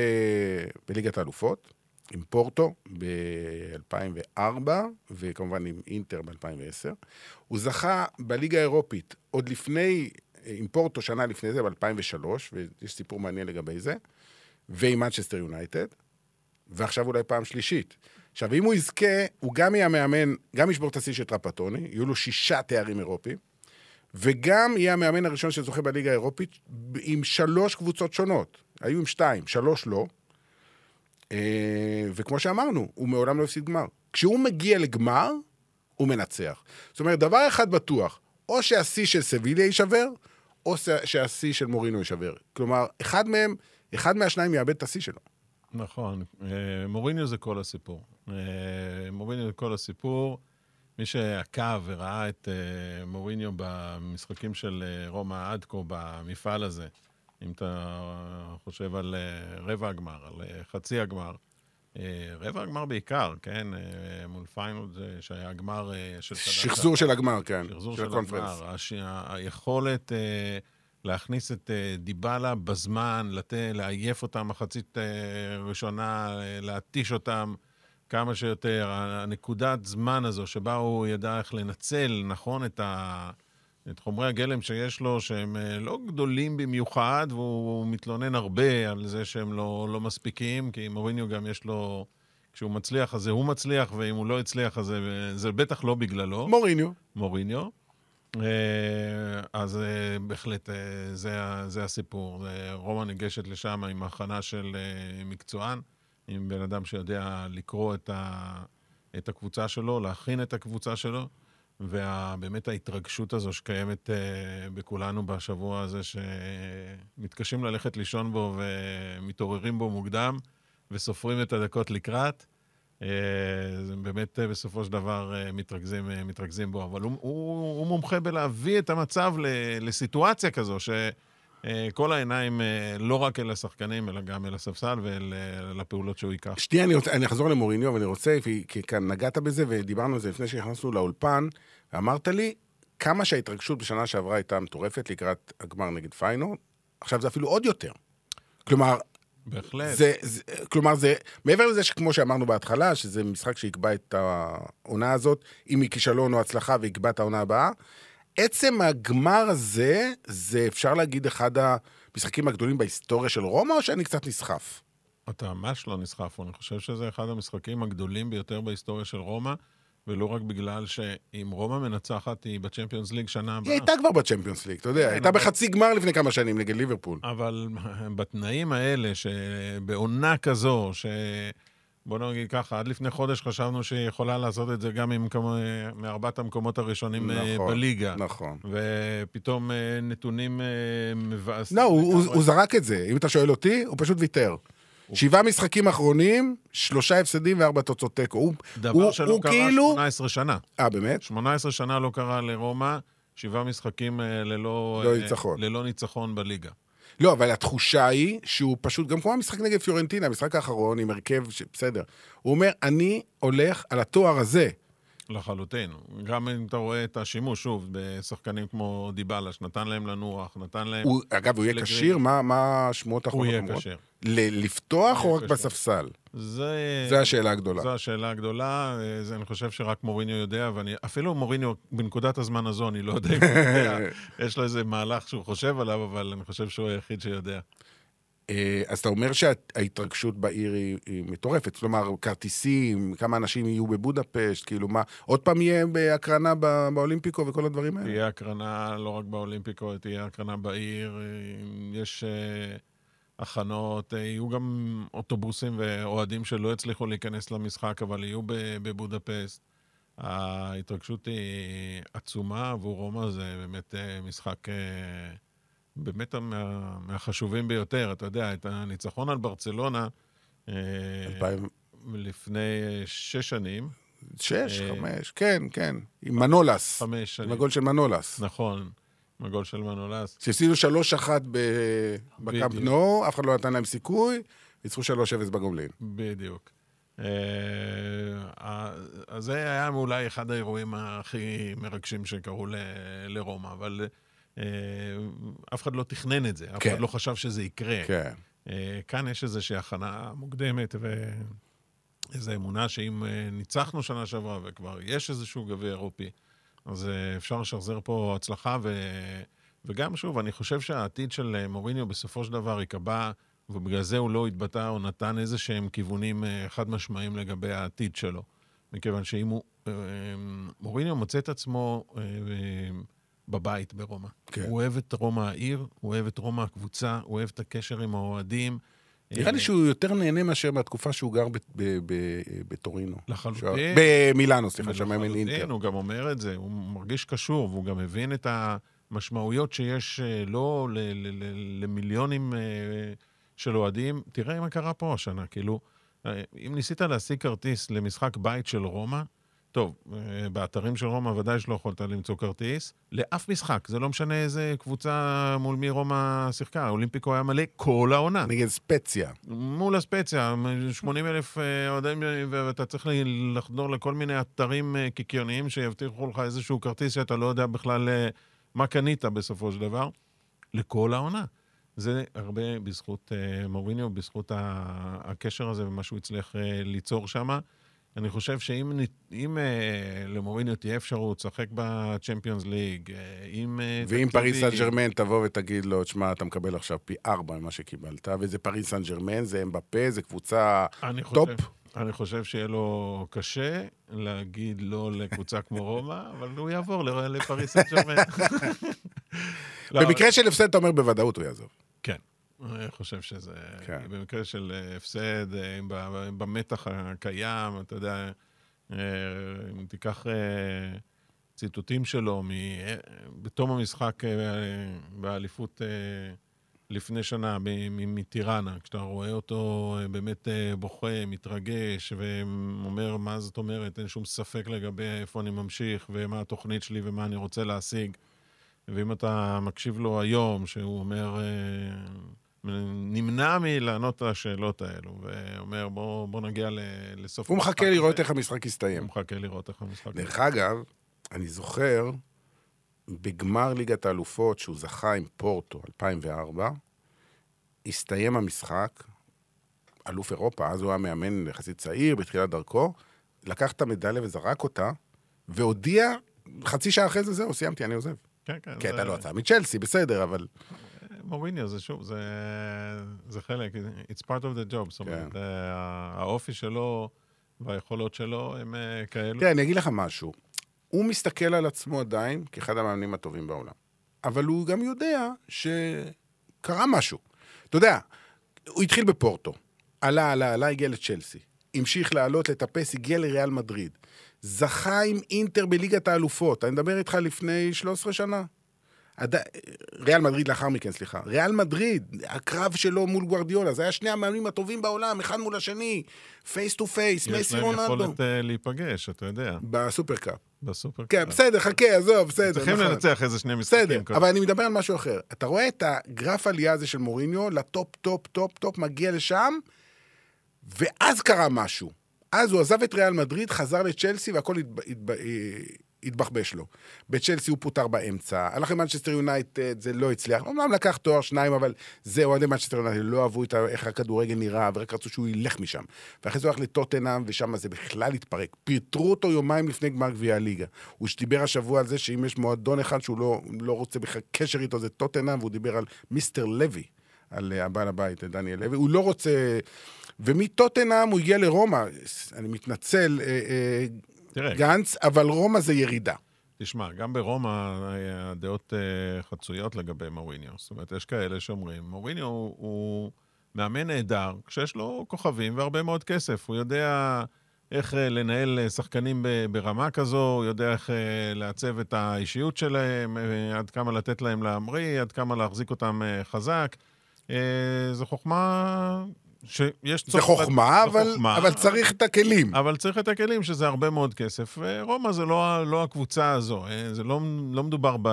בליגת האלופות, עם פורטו ב-2004, וכמובן עם אינטר ב-2010. הוא זכה בליגה האירופית עוד לפני עם פורטו שנה לפני זה, ב-2003, ויש סיפור מעניין לגבי זה, ועם מנצ'סטר יונייטד, ועכשיו אולי פעם שלישית. עכשיו, אם הוא יזכה, הוא גם יהיה המאמן, גם ישבור את השיא של טרפטוני, יהיו לו שישה תארים אירופיים, וגם יהיה המאמן הראשון שזוכה בליגה האירופית עם שלוש קבוצות שונות. היו עם שתיים, שלוש לא. אה, וכמו שאמרנו, הוא מעולם לא הפסיד גמר. כשהוא מגיע לגמר, הוא מנצח. זאת אומרת, דבר אחד בטוח, או שהשיא של סביליה יישבר, או שהשיא של מורינו יישבר. כלומר, אחד מהם, אחד מהשניים יאבד את השיא שלו. נכון. אה, מוריניו זה כל הסיפור. אה, מוריניו זה כל הסיפור. מי שעקב וראה את אה, מוריניו במשחקים של רומא עד כה, במפעל הזה, אם אתה חושב על רבע הגמר, על חצי הגמר, רבע הגמר בעיקר, כן? אה, מול פיינלד שהיה הגמר אה, של... שחזור של הגמר, כן. שחזור של, של הגמר. הש... היכולת להכניס את דיבלה בזמן, לת... לעייף אותם מחצית ראשונה, להתיש אותם כמה שיותר. הנקודת זמן הזו שבה הוא ידע איך לנצל נכון את ה... את חומרי הגלם שיש לו, שהם אה, לא גדולים במיוחד, והוא מתלונן הרבה על זה שהם לא, לא מספיקים, כי מוריניו גם יש לו... כשהוא מצליח, אז זה הוא מצליח, ואם הוא לא הצליח, אז זה, זה בטח לא בגללו. מוריניו. מוריניו. אה, אז אה, בהחלט, זה, זה הסיפור. רומא ניגשת לשם עם הכנה של מקצוען, עם בן אדם שיודע לקרוא את, ה, את הקבוצה שלו, להכין את הקבוצה שלו. ובאמת ההתרגשות הזו שקיימת uh, בכולנו בשבוע הזה, שמתקשים ללכת לישון בו ומתעוררים בו מוקדם וסופרים את הדקות לקראת. Uh, באמת uh, בסופו של דבר uh, מתרכזים, uh, מתרכזים בו, אבל הוא, הוא, הוא מומחה בלהביא את המצב ל, לסיטואציה כזו, ש... אה, כל העיניים אה, לא רק אל השחקנים, אלא גם אל הספסל ולפעולות שהוא ייקח. שנייה, אני, רוצה, אני אחזור למוריניו, אבל אני רוצה, כי כאן נגעת בזה ודיברנו על זה לפני שנכנסנו לאולפן, ואמרת לי כמה שההתרגשות בשנה שעברה הייתה מטורפת לקראת הגמר נגד פיינור, עכשיו זה אפילו עוד יותר. כלומר, בהחלט. זה, זה, כלומר, זה, מעבר לזה שכמו שאמרנו בהתחלה, שזה משחק שיקבע את העונה הזאת, אם היא כישלון או הצלחה ויקבע את העונה הבאה, עצם הגמר הזה, זה אפשר להגיד אחד המשחקים הגדולים בהיסטוריה של רומא, או שאני קצת נסחף? אתה ממש לא נסחף, אני חושב שזה אחד המשחקים הגדולים ביותר בהיסטוריה של רומא, ולא רק בגלל שאם רומא מנצחת, היא בצ'מפיונס ליג שנה הבאה. היא הייתה כבר בצ'מפיונס ליג, אתה יודע, כן, הייתה אבל- בחצי גמר לפני כמה שנים נגד ליברפול. אבל בתנאים האלה, שבעונה כזו, ש... בוא נגיד ככה, עד לפני חודש חשבנו שהיא יכולה לעשות את זה גם עם כמה, מארבעת המקומות הראשונים אה, נכון, בליגה. נכון. ופתאום אה, נתונים אה, מבאסים. לא, הוא- הוא. הוא זרק את זה. אם אתה שואל אותי, הוא פשוט ויתר. שבעה משחקים אחרונים, שלושה הפסדים וארבע תוצאות תיקו. הוא- דבר הוא- שלא הוא קרה כאילו... 18 שנה. אה, באמת? 18 שנה לא קרה לרומא, שבעה משחקים ללא... לא אה, ניצחון. ללא ניצחון בליגה. לא, אבל התחושה היא שהוא פשוט, גם כמו המשחק נגד פיורנטינה, המשחק האחרון עם הרכב, בסדר. הוא אומר, אני הולך על התואר הזה. לחלוטין. גם אם אתה רואה את השימוש, שוב, בשחקנים כמו דיבלה, שנתן להם לנוח, נתן להם... הוא, אגב, הוא יהיה. כשיר? מה מה השמועות הוא האחרונות יהיה אומרות? כשר. ל- לפתוח או הוא רק יהיה כשיר. בספסל? זה... זו השאלה הגדולה. זו השאלה הגדולה, אה, זה אני חושב שרק מוריניו יודע, ואני, אפילו מוריניו, בנקודת הזמן הזו, אני לא יודע אם הוא יודע, יש לו איזה מהלך שהוא חושב עליו, אבל אני חושב שהוא היחיד שיודע. אה, אז אתה אומר שההתרגשות בעיר היא, היא מטורפת. כלומר, כרטיסים, כמה אנשים יהיו בבודפשט, כאילו מה, עוד פעם יהיה בהקרנה ב- באולימפיקו וכל הדברים האלה? תהיה הקרנה לא רק באולימפיקו, תהיה הקרנה בעיר, אה, יש אה, הכנות, יהיו גם אוטובוסים ואוהדים שלא יצליחו להיכנס למשחק, אבל יהיו ב- בבודפסט. ההתרגשות היא עצומה עבור רומא, זה באמת משחק אה, באמת מה, מהחשובים ביותר. אתה יודע, את הניצחון על ברצלונה אה, 2006, לפני אה, שש שנים, אה, חמש, כן, כן. עם מנולס. חמש עם שנים, הגול של מנולס. נכון, עם הגול של מנולס. שהפסידו 3-1 ב- בקאמפ. נו, אף אחד לא נתן להם סיכוי, ניצחו 3-0 בגומלין. בדיוק. אה, אה, אז זה היה אולי אחד האירועים הכי מרגשים שקרו ל- לרומא, אבל אה, אף אחד לא תכנן את זה, אף כן. אחד לא חשב שזה יקרה. כן. אה, כאן יש איזושהי הכנה מוקדמת ואיזו אמונה שאם אה, ניצחנו שנה שעברה וכבר יש איזשהו גביע אירופי, אז אה, אפשר לשחזר פה הצלחה, ו... וגם, שוב, אני חושב שהעתיד של אה, מוריניו בסופו של דבר ייקבע, ובגלל זה הוא לא התבטא או נתן איזה שהם כיוונים אה, חד משמעיים לגבי העתיד שלו. מכיוון שאם הוא... אה, מוריניו מוצא את עצמו אה, אה, בבית ברומא. כן. הוא אוהב את רומא העיר, הוא אוהב את רומא הקבוצה, הוא אוהב את הקשר עם האוהדים. נראה אה, לי שהוא יותר נהנה מאשר מהתקופה שהוא גר בטורינו. לחלוטין. במילאנו, סליחה, שמאמן לחלוטין, אינטר. הוא גם אומר את זה, הוא מרגיש קשור, והוא גם מבין את המשמעויות שיש אה, לו למיליונים אה, של אוהדים. תראה מה קרה פה השנה, כאילו, אה, אם ניסית להשיג כרטיס למשחק בית של רומא, טוב, אה, באתרים של רומא ודאי שלא יכולת למצוא כרטיס, לאף משחק, זה לא משנה איזה קבוצה מול מי רומא שיחקה, האולימפיקו היה מלא כל העונה. נגד ספציה. מול הספציה, 80 אלף אה, אוהדים, ואתה צריך לחדור לכל מיני אתרים אה, קיקיוניים שיבטיחו לך איזשהו כרטיס שאתה לא יודע בכלל מה קנית בסופו של דבר, לכל העונה. זה הרבה בזכות מוריניו, בזכות הקשר הזה ומה שהוא הצליח ליצור שם. אני חושב שאם אם, אה, למוריניו תהיה אפשרות לשחק בצ'מפיונס ליג, אה, עם... אה, ואם פריס סן ג'רמן תבוא ותגיד לו, תשמע, אתה מקבל עכשיו פי ארבע ממה שקיבלת, וזה פריס סן ג'רמן, זה אמבפה, זה קבוצה אני top. חושב, אני חושב שיהיה לו קשה להגיד לא לקבוצה כמו רומא, אבל הוא יעבור לפריס סן ג'רמן. לא, במקרה של הפסד, אתה אומר בוודאות הוא יעזוב. אני חושב שזה... כן. במקרה של אה, הפסד, אה, במתח הקיים, אתה יודע, אה, אם תיקח ציטוטים שלו מ- בתום המשחק באליפות לפני שנה מטיראנה, כשאתה רואה אותו באמת בוכה, מתרגש, ואומר, מה זאת אומרת, אין שום ספק לגבי איפה אני ממשיך, ומה התוכנית שלי ומה אני רוצה להשיג. ואם אתה מקשיב לו היום, שהוא אומר, נמנע מלענות על השאלות האלו, ואומר, בוא, בוא נגיע לסוף הוא המשחק מחכה הזה." לראות איך המשחק הוא יסתיים. מחכה לראות איך המשחק... דרך אגב, אני זוכר, בגמר ליגת האלופות, שהוא זכה עם פורטו, 2004, הסתיים המשחק, אלוף אירופה, אז הוא היה מאמן יחסית צעיר, בתחילת דרכו, לקח את המדליה וזרק אותה, והודיע, חצי שעה אחרי זה, זהו, סיימתי, אני עוזב. כן, כן. כי זה- לו הצעה מצ'לסי, בסדר, אבל... מוריניו זה שוב, זה, זה חלק, it's part of the job, זאת אומרת, כן. אה, האופי שלו והיכולות שלו הם אה, כאלו. תראה, אני אגיד לך משהו. הוא מסתכל על עצמו עדיין כאחד המאמנים הטובים בעולם. אבל הוא גם יודע שקרה משהו. אתה יודע, הוא התחיל בפורטו, עלה, עלה, עלה, הגיע לצ'לסי. המשיך לעלות, לטפס, הגיע לריאל מדריד. זכה עם אינטר בליגת האלופות. אני מדבר איתך לפני 13 שנה. עד... ריאל מדריד לאחר מכן, סליחה. ריאל מדריד, הקרב שלו מול גוורדיולה, זה היה שני המאמנים הטובים בעולם, אחד מול השני, face to face, יש מסי להם רונלדו. יכולת אה, להיפגש, אתה יודע, בסופרקאפ. בסופר. כן, בסדר, חכה, עזוב, בסדר. צריכים נכון. לנצח איזה שני משחקים. בסדר, כאלה. אבל אני מדבר על משהו אחר. אתה רואה את הגרף עלייה הזה של מוריניו, ל top, top, top, top, מגיע לשם, ואז קרה משהו. אז הוא עזב את ריאל מדריד, חזר לצ'לסי והכל התב... התב... התבחבש לו. בצ'לסי הוא פוטר באמצע, הלך למנצ'סטר יונייטד, זה לא הצליח. אמנם לקח תואר שניים, אבל זה אוהדי מנצ'סטר יונייטד לא אהבו את איך הכדורגל נראה, ורק רצו שהוא ילך משם. ואחרי זה הוא הלך לטוטנאם, ושם זה בכלל התפרק. פיטרו אותו יומיים לפני גמר גביע הליגה. הוא דיבר השבוע על זה שאם יש מועדון אחד שהוא לא, לא רוצה בכלל קשר איתו, זה טוטנאם, והוא דיבר על Mister לוי, על אה, הבעל הבית, דניאל לוי. הוא לא רוצה... ומטוטנאם הוא הגיע לרומא. אני מתנצל, אה, אה, תראה, גנץ, אבל רומא זה ירידה. תשמע, גם ברומא אה, הדעות אה, חצויות לגבי מוריניו. זאת אומרת, יש כאלה שאומרים, מוריניו הוא, הוא מאמן נהדר, כשיש לו כוכבים והרבה מאוד כסף. הוא יודע איך אה, לנהל שחקנים ברמה כזו, הוא יודע איך לעצב את האישיות שלהם, עד כמה לתת להם להמריא, עד כמה להחזיק אותם חזק. זו חוכמה שיש זה צורך- חוכמה, זו אבל, חוכמה. אבל צריך את הכלים. אבל צריך את הכלים, שזה הרבה מאוד כסף. ורומא זה לא, לא הקבוצה הזו. אה, זה לא, לא מדובר ב,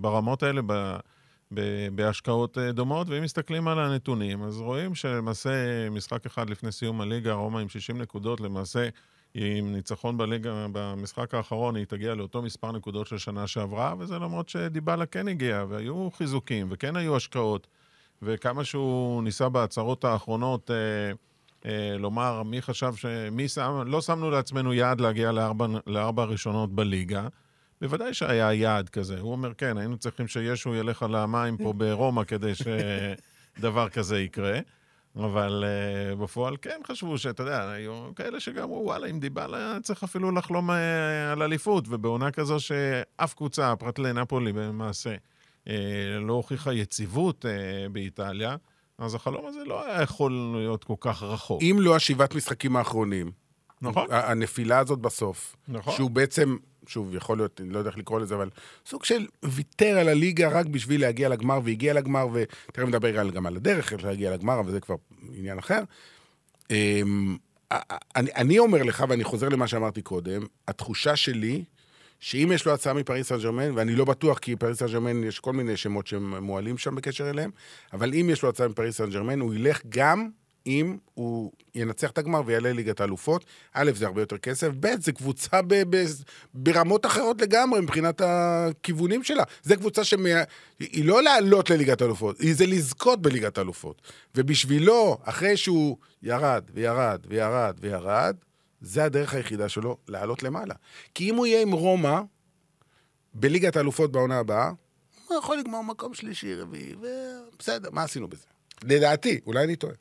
ברמות האלה, ב, ב, בהשקעות אה, דומות. ואם מסתכלים על הנתונים, אז רואים שלמעשה משחק אחד לפני סיום הליגה, רומא עם 60 נקודות, למעשה עם ניצחון בליגה, במשחק האחרון, היא תגיע לאותו מספר נקודות של שנה שעברה, וזה למרות שדיבלה כן הגיע, והיו חיזוקים, וכן היו השקעות. וכמה שהוא ניסה בהצהרות האחרונות אה, אה, לומר מי חשב ש... מי שם... לא שמנו לעצמנו יעד להגיע לארבע, לארבע הראשונות בליגה. בוודאי שהיה יעד כזה. הוא אומר, כן, היינו צריכים שישו ילך על המים פה ברומא כדי שדבר כזה יקרה. אבל uh, בפועל כן חשבו שאתה יודע, היו כאלה שגם אמרו, וואלה, אם דיבלה צריך אפילו לחלום uh, על אליפות, ובעונה כזו שאף קבוצה, פרט לנפולי במעשה, לא הוכיחה יציבות uh, באיטליה, אז החלום הזה לא היה יכול להיות כל כך רחוק. אם לא השבעת משחקים האחרונים, נכון, הנפילה הזאת בסוף, נכון. שהוא בעצם, שוב, יכול להיות, אני לא יודע איך לקרוא לזה, אבל סוג של ויתר על הליגה רק בשביל להגיע לגמר, והגיע לגמר, ותכף נדבר גם- על הדרך איך להגיע לגמר, אבל זה כבר עניין אחר. אמ, אני, אני אומר לך, ואני חוזר למה שאמרתי קודם, התחושה שלי, שאם יש לו הצעה מפריס סן ג'רמן, ואני לא בטוח, כי פריס סן ג'רמן, יש כל מיני שמות שמועלים שם בקשר אליהם, אבל אם יש לו הצעה מפריס סן ג'רמן, הוא ילך גם אם הוא ינצח את הגמר ויעלה ליגת האלופות. א', זה הרבה יותר כסף, ב', זה קבוצה ב- ב- ברמות אחרות לגמרי מבחינת הכיוונים שלה. זו קבוצה שמה... היא לא לעלות לליגת האלופות, היא זה לזכות בליגת האלופות. ובשבילו, אחרי שהוא ירד וירד וירד וירד, זה הדרך היחידה שלו לעלות למעלה. כי אם הוא יהיה עם רומא בליגת האלופות בעונה הבאה, הוא יכול לגמור מקום שלישי, רביעי, ובסדר, מה עשינו בזה? לדעתי, אולי אני טועה.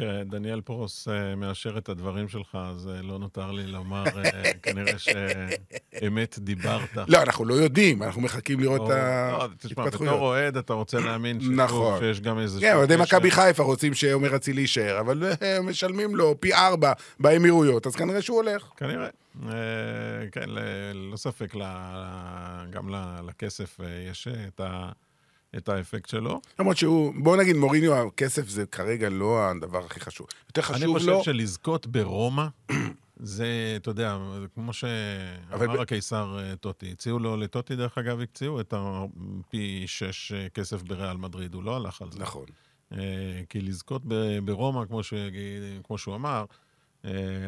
תראה, דניאל פרוס אה, מאשר את הדברים שלך, אז אה, לא נותר לי לומר, אה, כנראה שאמת דיברת. לא, אנחנו לא יודעים, אנחנו מחכים לראות או- את לא, תשמע, בתור ההתפתחויות. אוהד אתה רוצה להאמין נכון. שיש גם איזה... כן, אוהדי מכבי חיפה רוצים שעומר אצילי יישאר, אבל הם משלמים לו פי ארבע באמירויות, אז כנראה שהוא הולך. כנראה. אה, כן, ללא ספק, גם לכסף יש את ה- את האפקט שלו. למרות שהוא, בוא נגיד מוריניו, הכסף זה כרגע לא הדבר הכי חשוב. יותר אני חשוב חושב לו... שלזכות ברומא, זה, אתה יודע, כמו שאמר ב- הקיסר אה, טוטי. הציעו לו, לטוטי דרך אגב, הקציעו את הפי שש אה, כסף בריאל מדריד, הוא לא הלך על זה. נכון. אה, כי לזכות ברומא, כמו, ש... כמו שהוא אמר,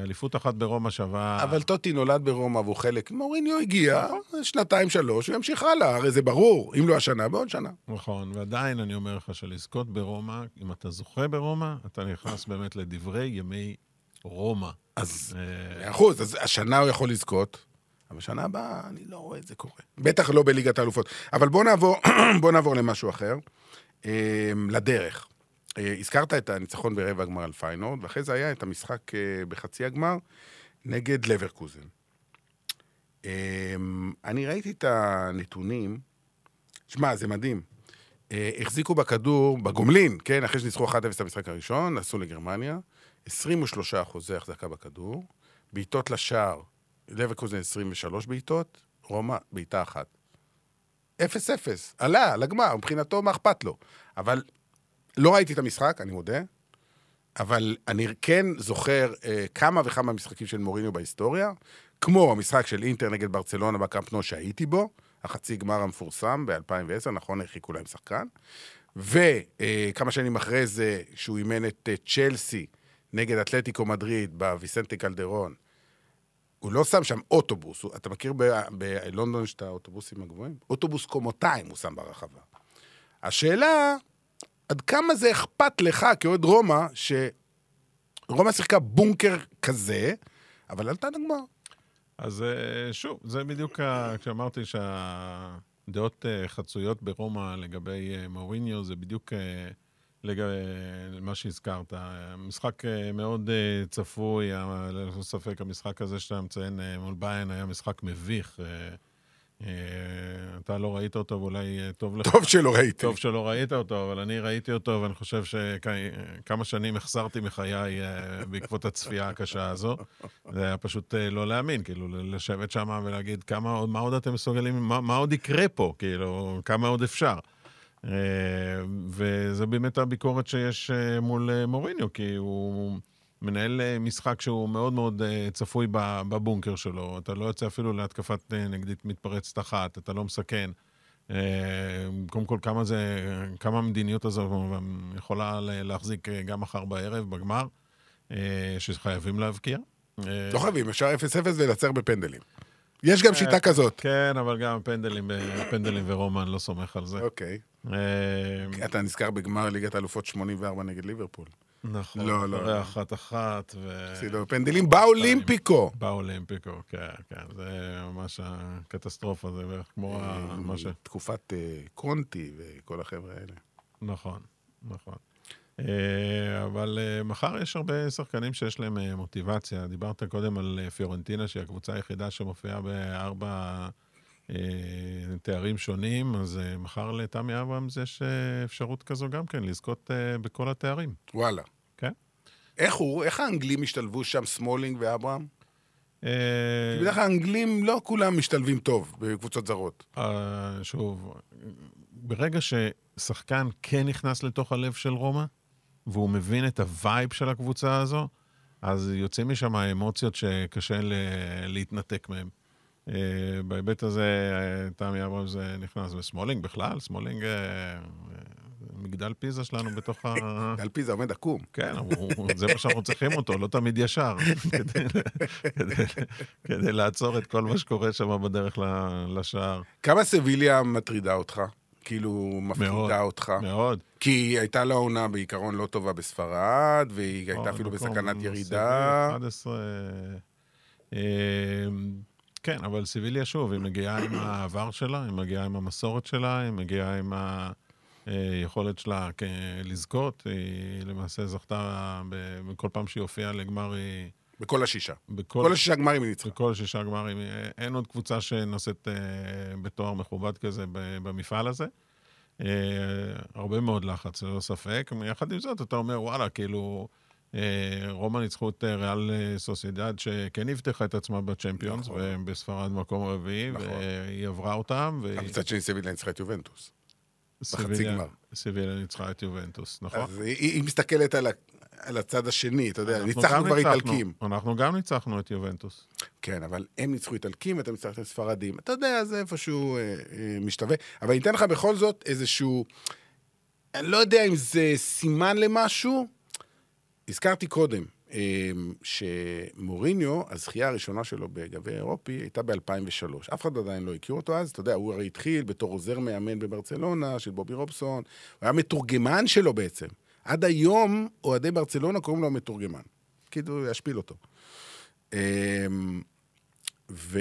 אליפות אחת ברומא שווה... אבל טוטי נולד ברומא והוא חלק, מוריניו הגיע, שנתיים, שלוש, הוא ימשיך הלאה, הרי זה ברור, אם לא השנה, בעוד שנה. נכון, ועדיין אני אומר לך שלזכות ברומא, אם אתה זוכה ברומא, אתה נכנס באמת לדברי ימי רומא. אז אה, מאה אחוז, אז השנה הוא יכול לזכות, אבל שנה הבאה אני לא רואה את זה קורה. בטח לא בליגת האלופות. אבל בוא נעבור, בוא נעבור למשהו אחר, אה, לדרך. אה, הזכרת את הניצחון ברבע הגמר על פיינורד, ואחרי זה היה את המשחק אה, בחצי הגמר נגד לברקוזן. אה, אני ראיתי את הנתונים, שמע, זה מדהים. אה, החזיקו בכדור, בגומלין, כן, אחרי שניצחו 1-0 את המשחק הראשון, נסעו לגרמניה, 23 אחוזי החזקה בכדור, בעיטות לשער, לברקוזן 23 בעיטות, רומא בעיטה אחת. 0-0, עלה לגמר, מבחינתו מה אכפת לו. אבל לא ראיתי את המשחק, אני מודה, אבל אני כן זוכר אה, כמה וכמה משחקים של מוריניו בהיסטוריה, כמו המשחק של אינטר נגד ברצלונה בקמפנו שהייתי בו, החצי גמר המפורסם ב-2010, נכון, הרחיקו להם שחקן. וכמה שנים אחרי זה, שהוא אימן את אה, צ'לסי נגד אתלטיקו מדריד בוויסנטי קלדרון, הוא לא שם שם אוטובוס, הוא, אתה מכיר ב- בלונדון יש את האוטובוסים הגבוהים? אוטובוס קומותיים הוא שם ברחבה. השאלה, עד כמה זה אכפת לך כאוהד רומא, שרומא שיחקה בונקר כזה, אבל עלתה לגמר. אז אה, שוב, זה בדיוק ה- כשאמרתי שהדעות אה, חצויות ברומא לגבי אה, מוריניו, זה בדיוק לגבי מה שהזכרת. משחק מאוד צפוי, ללא ספק המשחק הזה שאתה מציין מול ביין היה משחק מביך. אה, אתה לא ראית אותו, ואולי אה, טוב לך. טוב שלא ראיתי. טוב שלא ראית אותו, אבל אני ראיתי אותו, ואני חושב שכמה שנים החסרתי מחיי אה, בעקבות הצפייה הקשה הזו. זה היה פשוט לא להאמין, כאילו, לשבת שם ולהגיד כמה עוד, מה עוד אתם מסוגלים, מה, מה עוד יקרה פה, כאילו, כמה עוד אפשר. וזה באמת הביקורת שיש מול מוריניו, כי הוא מנהל אה, משחק שהוא מאוד מאוד אה, צפוי בבונקר שלו. אתה לא יוצא אפילו להתקפת אה, נגדית מתפרצת אחת, אתה לא מסכן. קודם כל, כמה זה, כמה המדיניות הזו יכולה להחזיק גם מחר בערב, בגמר, שחייבים להבקיע. לא חייבים, אפשר 0-0 ולנצח בפנדלים. יש גם שיטה כזאת. כן, אבל גם פנדלים, פנדלים ורומא, אני לא סומך על זה. אוקיי. אתה נזכר בגמר ליגת האלופות 84 נגד ליברפול. נכון, לא, לא, אחרי לא. אחת-אחת, ו... הפסידו בפנדלים באולימפיקו. באולימפיקו, כן, כן, זה ממש הקטסטרופה, זה בערך כמו ה- מה ש... תקופת אה, קונטי וכל החבר'ה האלה. נכון, נכון. אה, אבל אה, מחר יש הרבה שחקנים שיש להם אה, מוטיבציה. דיברת קודם על אה, פיורנטינה, שהיא הקבוצה היחידה שמופיעה בארבע אה, תארים שונים, אז אה, מחר לתמי אברהם יש אה, אפשרות כזו גם כן, לזכות אה, בכל התארים. וואלה. כן. איך הוא, איך האנגלים השתלבו שם, סמולינג ואברהם? אה, בדרך כלל האנגלים לא כולם משתלבים טוב בקבוצות זרות. אה, שוב, ברגע ששחקן כן נכנס לתוך הלב של רומא, והוא מבין את ה vibe של הקבוצה הזו, אז יוצאים משם האמוציות שקשה להתנתק מהן. אה, בהיבט הזה, אה, תמי אברהם זה נכנס, וסמולינג בכלל, סמולינג, אה, אה, מגדל פיזה שלנו בתוך ה... על פי זה עומד עקום. כן, זה מה שאנחנו צריכים אותו, לא תמיד ישר, כדי, לעצור את כל מה שקורה שם בדרך לשער. כמה סביליה מטרידה אותך? כאילו, מפחידה. אותך? מאוד. כי היא הייתה לה עונה בעיקרון לא טובה בספרד, והיא הייתה אפילו בסכנת ירידה. 11... אה, כן, אבל סיביליה, שוב, היא מגיעה עם העבר שלה, היא מגיעה עם המסורת שלה, היא מגיעה עם היכולת שלה כ- לזכות. היא למעשה זכתה, בכל פעם שהיא הופיעה לגמר, היא... בכל השישה. בכל, כל השישה גמרים היא ניצחה. בכל שישה גמרים. אה, אין עוד קבוצה שנושאת אה, בתואר מכובד כזה במפעל הזה. אה, הרבה מאוד לחץ, ללא ספק. יחד עם זאת, אתה אומר, וואלה, כאילו, אה, רומא ניצחו את אה, ריאל אה, סוסיידד, שכן הבטיחה את עצמה בצ'מפיונס, נכון. והם בספרד מקום רביעי, נכון. והיא עברה אותם. ו- אבל מצד שני סביליה ניצחה את יובנטוס. גמר. סביליה ניצחה את יובנטוס, נכון? אז היא, היא מסתכלת על, ה, על הצד השני, אתה יודע, ניצחנו כבר איטלקים. אנחנו גם ניצחנו את יובנטוס. כן, אבל הם ניצחו איטלקים ואתם ניצחתם ספרדים. אתה יודע, זה איפשהו אה, אה, משתווה. אבל אני אתן לך בכל זאת איזשהו... אני לא יודע אם זה סימן למשהו. הזכרתי קודם אמ, שמוריניו, הזכייה הראשונה שלו בגביע אירופי הייתה ב-2003. אף אחד עדיין לא הכיר אותו אז, אתה יודע, הוא הרי התחיל בתור עוזר מאמן בברצלונה של בובי רובסון, הוא היה מתורגמן שלו בעצם. עד היום אוהדי ברצלונה קוראים לו המתורגמן. כאילו, להשפיל אותו. אמ, ו...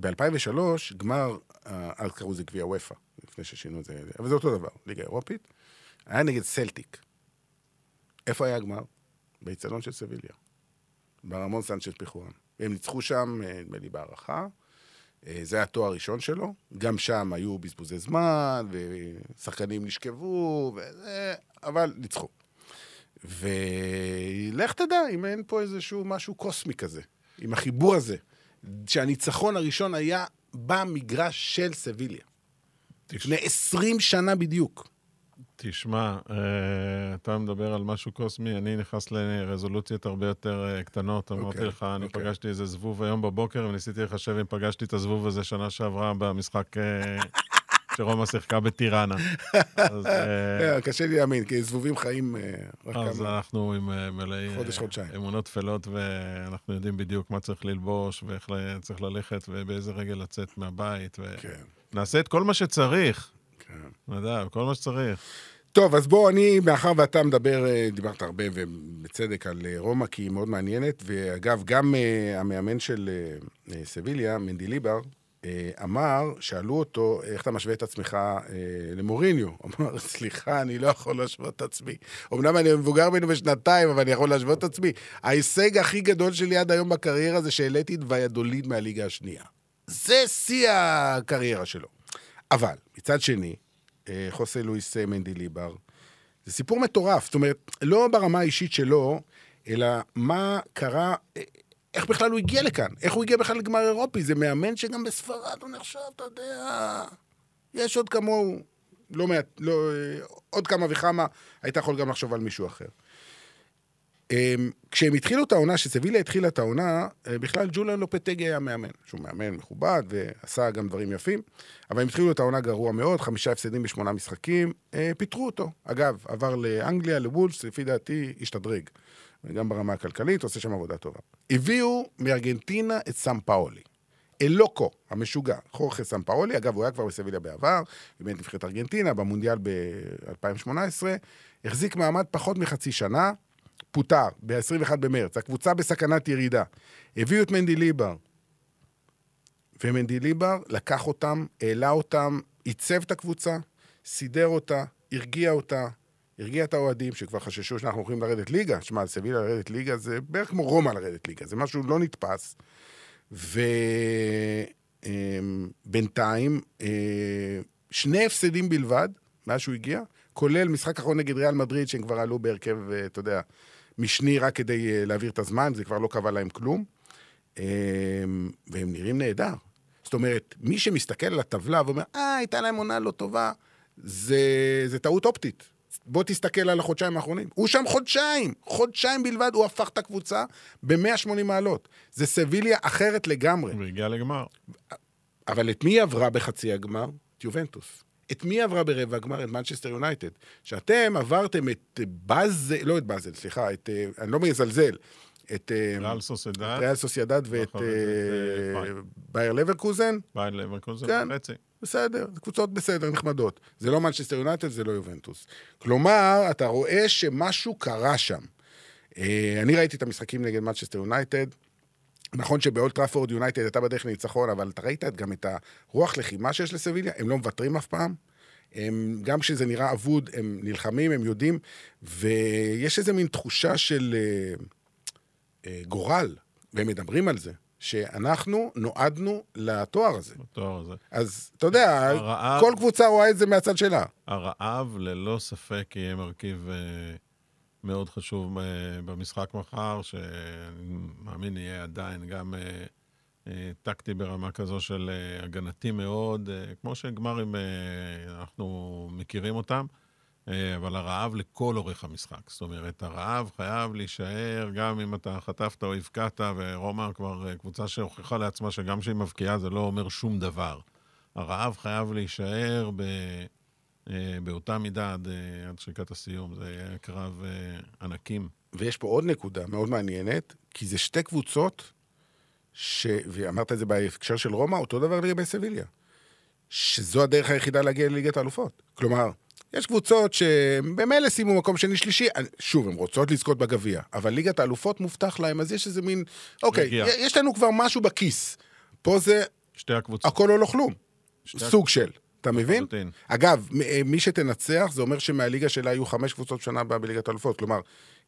ב-2003, גמר, אה, אז קראו לזה גביע וופא, לפני ששינו את זה, אבל זה אותו דבר, ליגה אירופית, היה נגד סלטיק. איפה היה הגמר? באיצטדיון של סביליה. ברמון סנצ'ס פיחואן. הם ניצחו שם, אה, נדמה לי, בהערכה. אה, זה היה התואר הראשון שלו. גם שם היו בזבוזי זמן, ושחקנים נשכבו, וזה, אבל ניצחו. ולך תדע אם אין פה איזשהו משהו קוסמי כזה, עם החיבור הזה, שהניצחון הראשון היה במגרש של סביליה. לפני 20 שנה בדיוק. תשמע, אה, אתה מדבר על משהו קוסמי, אני נכנס לרזולוציות הרבה יותר אה, קטנות. אמרתי אוקיי, לך, אני אוקיי. פגשתי איזה זבוב היום בבוקר, וניסיתי לחשב אם פגשתי את הזבוב הזה שנה שעברה במשחק אה, שרומא שיחקה בטיראנה. אז, קשה לי להאמין, כי זבובים חיים רק אז כמה... אנחנו עם מלאי. אמונות טפלות, ואנחנו יודעים בדיוק מה צריך ללבוש, ואיך צריך ללכת, ובאיזה רגל לצאת מהבית, כן, ונעשה את כל מה שצריך. כן. נדב, כל מה שצריך. טוב, אז בוא, אני, מאחר ואתה מדבר, אה, דיברת הרבה ובצדק על אה, רומא, כי היא מאוד מעניינת, ואגב, גם uh, המאמן של uh, סביליה, מנדיליבר, uh, אמר, שאלו אותו, איך אתה משווה את עצמך uh, למוריניו? הוא אמר, סליחה, אני לא יכול להשוות את עצמי. אמנם אני מבוגר ממנו בשנתיים, אבל אני יכול להשוות את עצמי. ההישג הכי גדול שלי עד היום בקריירה זה שהעליתי את ויאדוליד מהליגה השנייה. זה שיא הקריירה שלו. אבל, מצד שני, אה, חוסה לואיס אה, מנדיליבר. זה סיפור מטורף, זאת אומרת, לא ברמה האישית שלו, אלא מה קרה, אה, איך בכלל הוא הגיע לכאן, איך הוא הגיע בכלל לגמר אירופי, זה מאמן שגם בספרד הוא נחשב, אתה יודע, יש עוד כמוהו, לא מעט, לא, עוד כמה וכמה, היית יכול גם לחשוב על מישהו אחר. אמ, כשהם התחילו את העונה, כשסביליה התחילה את העונה, אה, בכלל ג'וליאן לופטגי היה מאמן, שהוא מאמן מכובד ועשה גם דברים יפים, אבל הם התחילו את העונה גרוע מאוד, חמישה הפסדים בשמונה משחקים, אה, פיטרו אותו. אגב, עבר לאנגליה, לוולס, לפי דעתי השתדרג. גם ברמה הכלכלית, עושה שם עבודה טובה. הביאו מארגנטינה את סם פאולי. אלוקו, המשוגע, חורכה סם פאולי, אגב, הוא היה כבר בסביליה בעבר, באמת נבחרת ארגנטינה, במונדיאל ב-2018, החזיק מעמד פחות מחצי שנה, פוטר ב-21 במרץ, הקבוצה בסכנת ירידה. הביאו את מנדיליבר, ומנדיליבר לקח אותם, העלה אותם, עיצב את הקבוצה, סידר אותה, הרגיע אותה, הרגיע את האוהדים שכבר חששו שאנחנו הולכים לרדת ליגה. שמע, סביליה לרדת ליגה זה בערך כמו רומא לרדת ליגה, זה משהו לא נתפס. ובינתיים, שני הפסדים בלבד, מאז שהוא הגיע, כולל משחק אחרון נגד ריאל מדריד, שהם כבר עלו בהרכב, אה, אתה יודע, משני רק כדי אה, להעביר את הזמן, זה כבר לא קבע להם כלום. אה, והם נראים נהדר. זאת אומרת, מי שמסתכל על הטבלה ואומר, אה, הייתה להם עונה לא טובה, זה, זה טעות אופטית. בוא תסתכל על החודשיים האחרונים. הוא שם חודשיים, חודשיים בלבד, הוא הפך את הקבוצה ב-180 מעלות. זה סביליה אחרת לגמרי. והגיע לגמר. אבל את מי היא עברה בחצי הגמר? את יובנטוס. את מי עברה ברבע הגמר? את מנצ'סטר יונייטד. שאתם עברתם את באזל, לא את באזל, סליחה, את, אה, אני לא מזלזל, את אה, ריאל סוסיידד, ריאל סוסיידד ואת אה, באייר לברקוזן, באייר לברקוזן כן. וחצי. בסדר, קבוצות בסדר, נחמדות. זה לא מנצ'סטר יונייטד, זה לא יובנטוס. כלומר, אתה רואה שמשהו קרה שם. אני ראיתי את המשחקים נגד מנצ'סטר יונייטד. נכון שבאולד טראפורד יונייטד הייתה בדרך לניצחון, אבל אתה ראית גם את הרוח לחימה שיש לסביליה, הם לא מוותרים אף פעם. הם, גם כשזה נראה אבוד, הם נלחמים, הם יודעים, ויש איזה מין תחושה של אה, אה, גורל, והם מדברים על זה, שאנחנו נועדנו לתואר הזה. בתואר הזה. אז אתה יודע, הרעב- כל קבוצה רואה את זה מהצד שלה. הרעב ללא ספק יהיה מרכיב אה, מאוד חשוב אה, במשחק מחר, שאני מאמין יהיה עדיין גם אה, אה, טקטי ברמה כזו של הגנתי מאוד, כמו שגמרים אנחנו מכירים אותם, אבל הרעב לכל אורך המשחק. זאת אומרת, הרעב חייב להישאר, גם אם אתה חטפת או הבקעת, ורומא כבר קבוצה שהוכיחה לעצמה שגם כשהיא מבקיעה זה לא אומר שום דבר. הרעב חייב להישאר ב... אה, באותה מידה עד, אה, עד שריקת הסיום. זה היה קרב אה, ענקים. ויש פה עוד נקודה מאוד מעניינת, כי זה שתי קבוצות, ש... ואמרת את זה בהקשר של רומא, אותו דבר לגבי סביליה. שזו הדרך היחידה להגיע לליגת האלופות. כלומר, יש קבוצות שבמילא סיימו מקום שני-שלישי, שוב, הן רוצות לזכות בגביע, אבל ליגת האלופות מובטח להם, אז יש איזה מין, אוקיי, מגיע. יש לנו כבר משהו בכיס. פה זה שתי הקבוצות. הכל או לא כלום. סוג של. אתה מבין? אגב, אה, מי שתנצח, זה אומר שמהליגה שלה יהיו חמש קבוצות שנה הבאה בליגת האלופות. כלומר,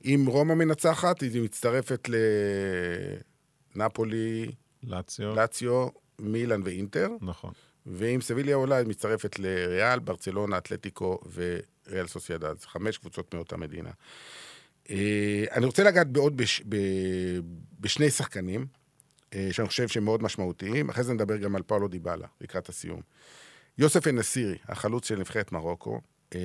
אם רומא מנצחת, היא מצטרפת לנפולי, לאציו. לאציו, מילאן ואינטר, נכון. ואם סביליה עולה, היא מצטרפת לריאל, ברצלונה, אתלטיקו וריאל סוסיידד. חמש קבוצות מאותה מדינה. אה, אני רוצה לגעת בעוד בש, ב, בשני שחקנים, אה, שאני חושב שהם מאוד משמעותיים. אחרי זה נדבר גם על פאולו דיבאלה, לקראת הסיום. יוסף אנסירי, החלוץ של נבחרת מרוקו, אה,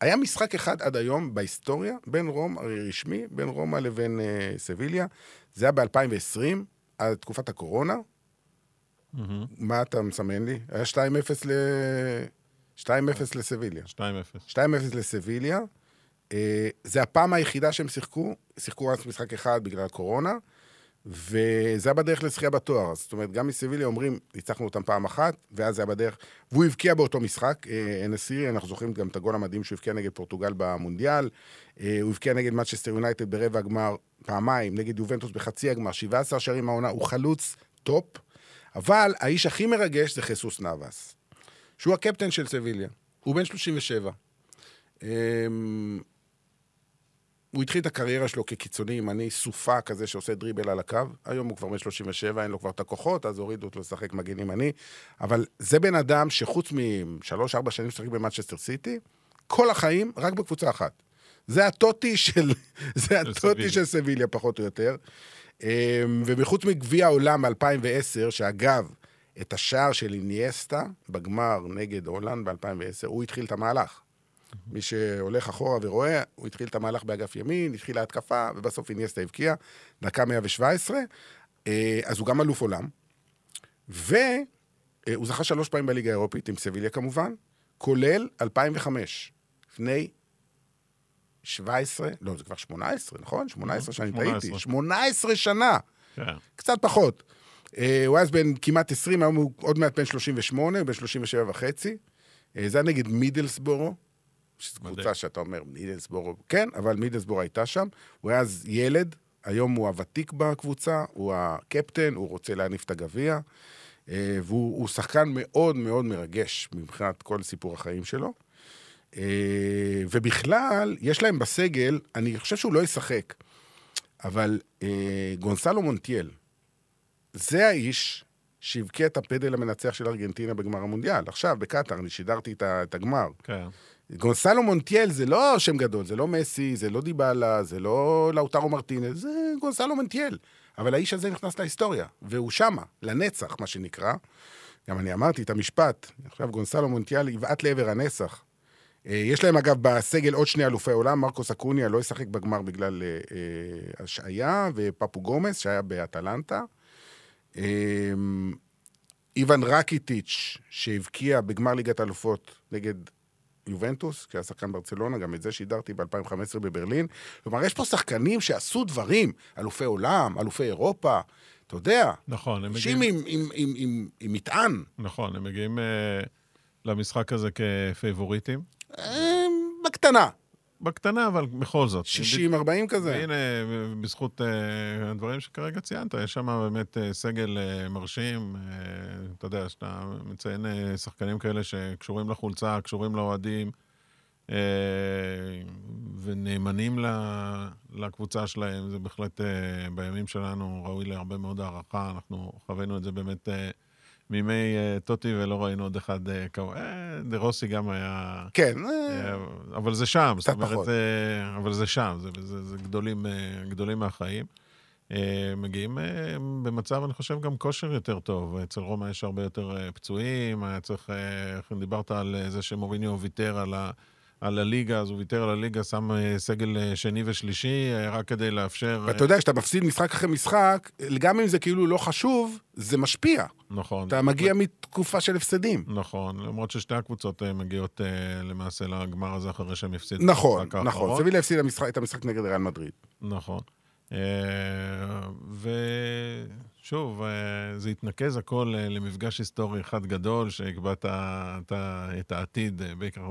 היה משחק אחד עד היום בהיסטוריה, בין רומא, רשמי, בין רומא לבין אה, סביליה. זה היה ב-2020, על תקופת הקורונה. מהמם. מה אתה מסמן לי? היה 2-0 ל... 2-0 לסביליה. 2-0. 2-0 לסביליה. אה, זה הפעם היחידה שהם שיחקו, שיחקו רק משחק אחד בגלל הקורונה, וזה היה בדרך לזכייה בתואר. זאת אומרת, גם מסביליה אומרים, ניצחנו אותם פעם אחת, ואז זה היה בדרך... והוא הבקיע באותו משחק, אה, אנסירי, אנחנו זוכרים גם את הגול המדהים שהוא הבקיע נגד פורטוגל במונדיאל. אה, הוא הבקיע נגד מנצ'סטר יונייטד ברבע הגמר פעמיים, נגד יובנטוס בחצי הגמר, 17 שערים העונה, הוא חלוץ top. אבל האיש הכי מרגש זה חסוס נבאס, שהוא הקפטן של סביליה. הוא בן 37. הוא התחיל את הקריירה שלו כקיצוני ימני, סופה כזה שעושה דריבל על הקו. היום הוא כבר בן 37, אין לו כבר את הכוחות, אז הורידו אותו לשחק מגן ימני. אבל זה בן אדם שחוץ משלוש-ארבע שנים ששחק במנצ'סטר סיטי, כל החיים רק בקבוצה אחת. זה הטוטי של, זה הטוטי. של סביליה, פחות או יותר. אמ, ומחוץ מגביע העולם ב-2010, שאגב, את השער של איניאסטה בגמר נגד הולנד ב-2010, הוא התחיל את המהלך. מי שהולך אחורה ורואה, הוא התחיל את המהלך באגף ימין, התחילה ההתקפה, ובסוף איניאסטה הבקיע, דקה 117. אה, אז הוא גם אלוף עולם. והוא זכה שלוש פעמים בליגה האירופית, עם סביליה כמובן, כולל 2005. לפני 17, לא, זה כבר 18, נכון? 18 שאני 18. טעיתי. 18 שנה. כן. קצת פחות. אה, הוא היה אז בן כמעט 20, היום הוא עוד מעט בן 38, הוא בן 37 וחצי. אה, זה היה נגד מידלסבורו, שזו. קבוצה שאתה אומר, מידלסבורו, כן, אבל מידלסבורו הייתה שם. הוא היה אז ילד, היום הוא הוותיק בקבוצה, הוא הקפטן, הוא רוצה להניף את הגביע, אה, והוא הוא שחקן מאוד מאוד מרגש מבחינת כל סיפור החיים שלו. אה, ובכלל, יש להם בסגל, אני חושב שהוא לא ישחק, אבל אה, גונסלו מונטיאל, זה האיש שהבקיע את הפדל המנצח של ארגנטינה בגמר המונדיאל. עכשיו, בקטאר, אני שידרתי את הגמר. כן. גונסלו מונטיאל זה לא שם גדול, זה לא מסי, זה לא דיבלה, זה לא לאוטרו מרטינז, זה גונסלו מונטיאל. אבל האיש הזה נכנס להיסטוריה, והוא שמה, לנצח, מה שנקרא. גם אני אמרתי את המשפט, עכשיו גונסלו מונטיאל יבעט לעבר הנצח. אה, יש להם אגב בסגל עוד שני אלופי עולם, מרקוס אקוניה לא ישחק בגמר בגלל אה, אה, השעיה, ופפו גומס שהיה באטלנטה. אה, איוון רקיטיץ', שהבקיע בגמר ליגת האלופות נגד יובנטוס, שהיה שחקן ברצלונה, גם את זה שידרתי ב-2015 בברלין. כלומר, יש פה שחקנים שעשו דברים, אלופי עולם, אלופי אירופה, אתה יודע, נכון, הם אנשים מגיעים, עם, עם, עם, עם, עם מטען. נכון, הם מגיעים אה, למשחק הזה כפייבוריטים. אה, בקטנה, בקטנה, אבל בכל זאת. 60-40 כזה. והנה, בזכות אה, הדברים שכרגע ציינת, יש שם באמת אה, סגל אה, מרשים. אה, אתה יודע, שאתה מציין אה, שחקנים כאלה שקשורים לחולצה, קשורים לאוהדים, אה, ונאמנים ל- לקבוצה שלהם. זה בהחלט, אה, בימים שלנו, ראוי להרבה מאוד הערכה. אנחנו חווינו את זה באמת אה, מימי אה, טוטי, ולא ראינו עוד אחד אה, כמוהו. אה, דה רוסי גם היה... כן, אבל זה שם, זאת אומרת, אבל זה שם, זה, זה, זה גדולים, גדולים מהחיים. מגיעים במצב, אני חושב, גם כושר יותר טוב. אצל רומא יש הרבה יותר פצועים, היה צריך, דיברת על זה שמוריניו ויתר על, ה, על הליגה, אז הוא ויתר על הליגה, שם אה, סגל אה, שני ושלישי, אה, רק כדי לאפשר... ואתה יודע, כשאתה מפסיד משחק אחרי משחק, גם אם זה כאילו לא חשוב, זה משפיע. נכון. אתה מגיע מתקופה של הפסדים. נכון, למרות ששתי הקבוצות מגיעות למעשה לגמר הזה אחרי שהם הפסידו. נכון, נכון. האחרון. סבילה הפסיד המשחק- את המשחק נגד ריאל מדריד. נכון. אה, ושוב, אה, זה יתנקז הכל אה, למפגש היסטורי אחד גדול, שיקבע את העתיד, אה, בעיקר,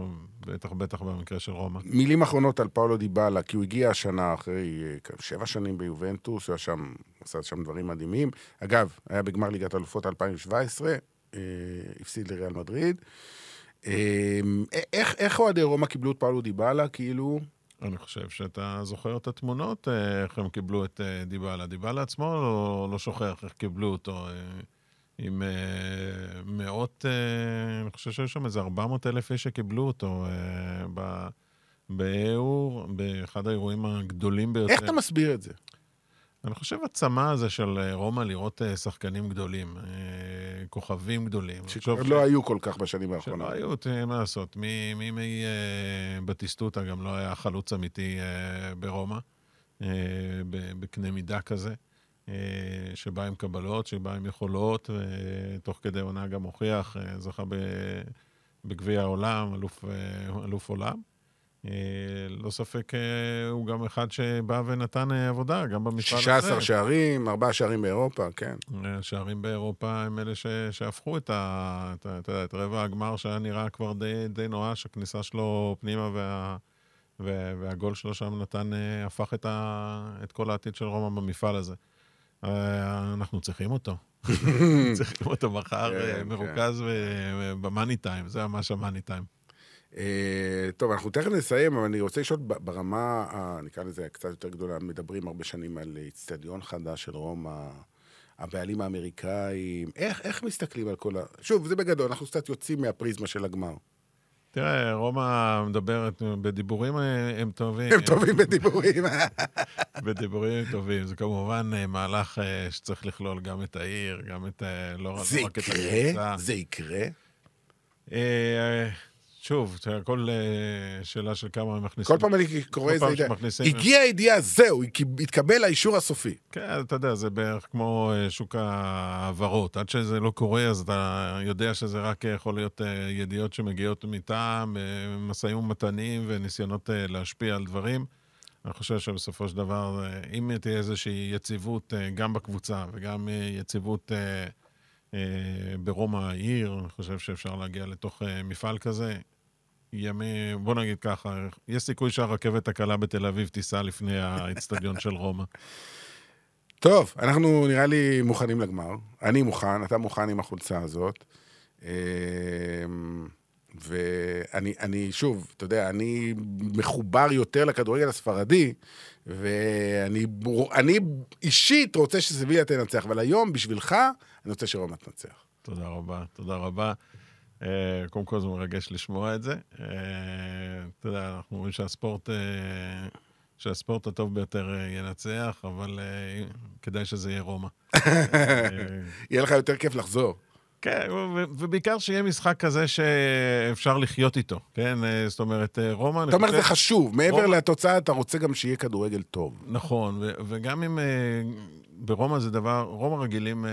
בטח בטח במקרה של רומא. מילים אחרונות על פאולו דיבאלה, כי הוא הגיע השנה אחרי שבע שנים ביובנטוס, הוא היה שם, עשה שם דברים מדהימים. אגב, היה בגמר ליגת אלופות 2017, אה, הפסיד לריאל מדריד. איך אוהדי רומא קיבלו את פאולו דיבאלה? כאילו... אני חושב שאתה זוכר את התמונות, אה, איך הם קיבלו את אה, דיבאלה. דיבאלה עצמו לא, לא שוכח איך קיבלו אותו. אה, עם אה, מאות, אה, אני חושב שהיו שם איזה 400 אלף איש שקיבלו אותו אה, ב- באור, באחד האירועים הגדולים ביותר. איך אתה מסביר את זה? אני חושב הצמא הזה של אה, רומא לראות אה, שחקנים גדולים, אה, כוכבים גדולים. שכבר לא היו כל כך בשנים שלא האחרונות. היו, תראה, מה לעשות, מ- מימי אה, בטיסטוטה גם לא היה חלוץ אמיתי ברומא, בקנה מידה כזה, שבא עם קבלות, שבא עם יכולות, ותוך כדי עונה גם הוכיח, זכה בגביע העולם, אלוף, אלוף עולם. אה, לא ספק, אה, הוא גם אחד שבא ונתן אה, עבודה, גם במפעל הזה. 16 שערים, 4 שערים באירופה, כן. השערים באירופה הם אלה ש, שהפכו את, ה, את, יודע, את רבע הגמר שהיה נראה כבר די, די נואש, הכניסה שלו פנימה וה, וה, והגול שלו שם נתן, הפך את, ה, את כל העתיד של רומא במפעל הזה. אנחנו צריכים אותו. צריכים אותו מחר כן, כן. מרוכז במאני טיים, זה ממש המאני טיים. אה, טוב, אנחנו תכף נסיים, אבל אני רוצה לשאול ברמה, נקרא לזה קצת יותר גדולה, מדברים הרבה שנים על איצטדיון חדש של רומא, הבעלים האמריקאים, איך, איך מסתכלים על כל ה... שוב, זה בגדול, אנחנו קצת יוצאים מהפריזמה של הגמר. תראה, רומא מדברת, בדיבורים אה, הם טובים. הם טובים בדיבורים. בדיבורים טובים. זה כמובן אה, מהלך שצריך לכלול גם את העיר, גם את... לא לא זה רק את יקרה? הקבוצה. זה יקרה? אה, שוב, זה הכל אה, שאלה של כמה הם מכניסים. כל פעם אני קורא איזה ידיעה. הגיעה הידיעה, זהו, התקבל האישור הסופי. כן, אתה יודע, זה בערך כמו אה, שוק ההעברות. עד שזה לא קורה, אז אתה יודע שזה רק יכול להיות אה, ידיעות שמגיעות מטעם, משאים ומתנים וניסיונות להשפיע על דברים. אני חושב שבסופו של דבר, אם תהיה איזושהי יציבות גם בקבוצה וגם יציבות אה, אה, ברומא העיר, אני חושב שאפשר להגיע לתוך אה, מפעל כזה. ימי, בוא נגיד ככה, יש סיכוי שהרכבת הקלה בתל אביב תיסע לפני האצטדיון של רומא. טוב, אנחנו נראה לי מוכנים לגמר. אני מוכן, אתה מוכן עם החולצה הזאת. אמ, ואני, אני, שוב, אתה יודע, אני מחובר יותר לכדורגל הספרדי, ואני אני אישית רוצה שסביליה תנצח, אבל היום, בשבילך, אני רוצה שרומא תנצח. תודה רבה, תודה רבה. Uh, קודם כל זה מרגש לשמוע את זה. Uh, אתה יודע, אנחנו רואים שהספורט, uh, שהספורט הטוב ביותר ינצח, אבל כדאי שזה יהיה רומא. יהיה לך יותר כיף לחזור. כן, ובעיקר שיהיה משחק כזה שאפשר לחיות איתו, כן? זאת אומרת, רומא, אתה אומר. זה חשוב. מעבר לתוצאה, אתה רוצה גם שיהיה כדורגל טוב. נכון, וגם אם... אה, ברומא זה דבר, רומא רגילים אה,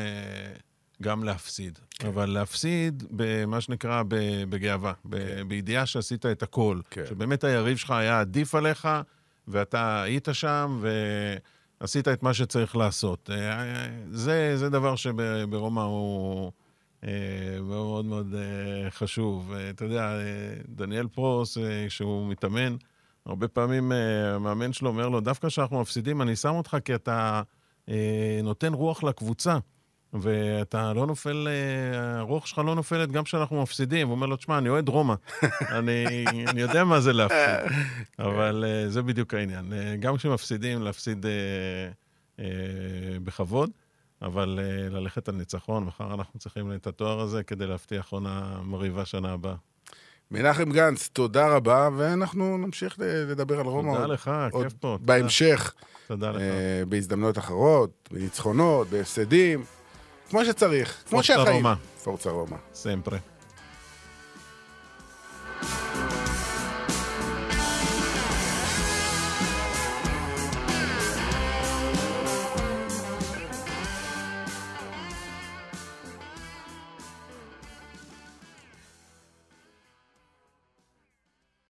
גם להפסיד. כן. אבל להפסיד במה שנקרא בגאווה, ב- בידיעה שעשית את הכל. כן. שבאמת היריב שלך היה עדיף עליך, ואתה היית שם, ועשית את מה שצריך לעשות. אה, זה, זה דבר שברומא הוא... אה, מאוד מאוד אה, חשוב. אה, אתה יודע, אה, דניאל פרוס, אה, כשהוא מתאמן, הרבה פעמים אה, המאמן שלו אומר לו, דווקא כשאנחנו מפסידים, אני שם אותך כי אתה אה, נותן רוח לקבוצה. ואתה לא נופל, אה, הרוח שלך לא נופלת גם כשאנחנו מפסידים. הוא אומר לו, תשמע, אני אוהד רומא. אני, אני יודע מה זה להפסיד. אבל אה, זה בדיוק העניין. אה, גם כשמפסידים, להפסיד אה, אה, בכבוד, אבל אה, ללכת על ניצחון. מחר אנחנו צריכים את התואר הזה כדי להבטיח עונה מרהיבה שנה הבאה. מנחם גנץ, תודה רבה, ואנחנו נמשיך לדבר על רומא. תודה עוד- לך, עוד כיף פה. בהמשך, תודה לך. אה, בהזדמנויות אחרות, בניצחונות, בהפסדים, כמו שצריך, כמו שהחיים. פורצה רומא. סמפרה.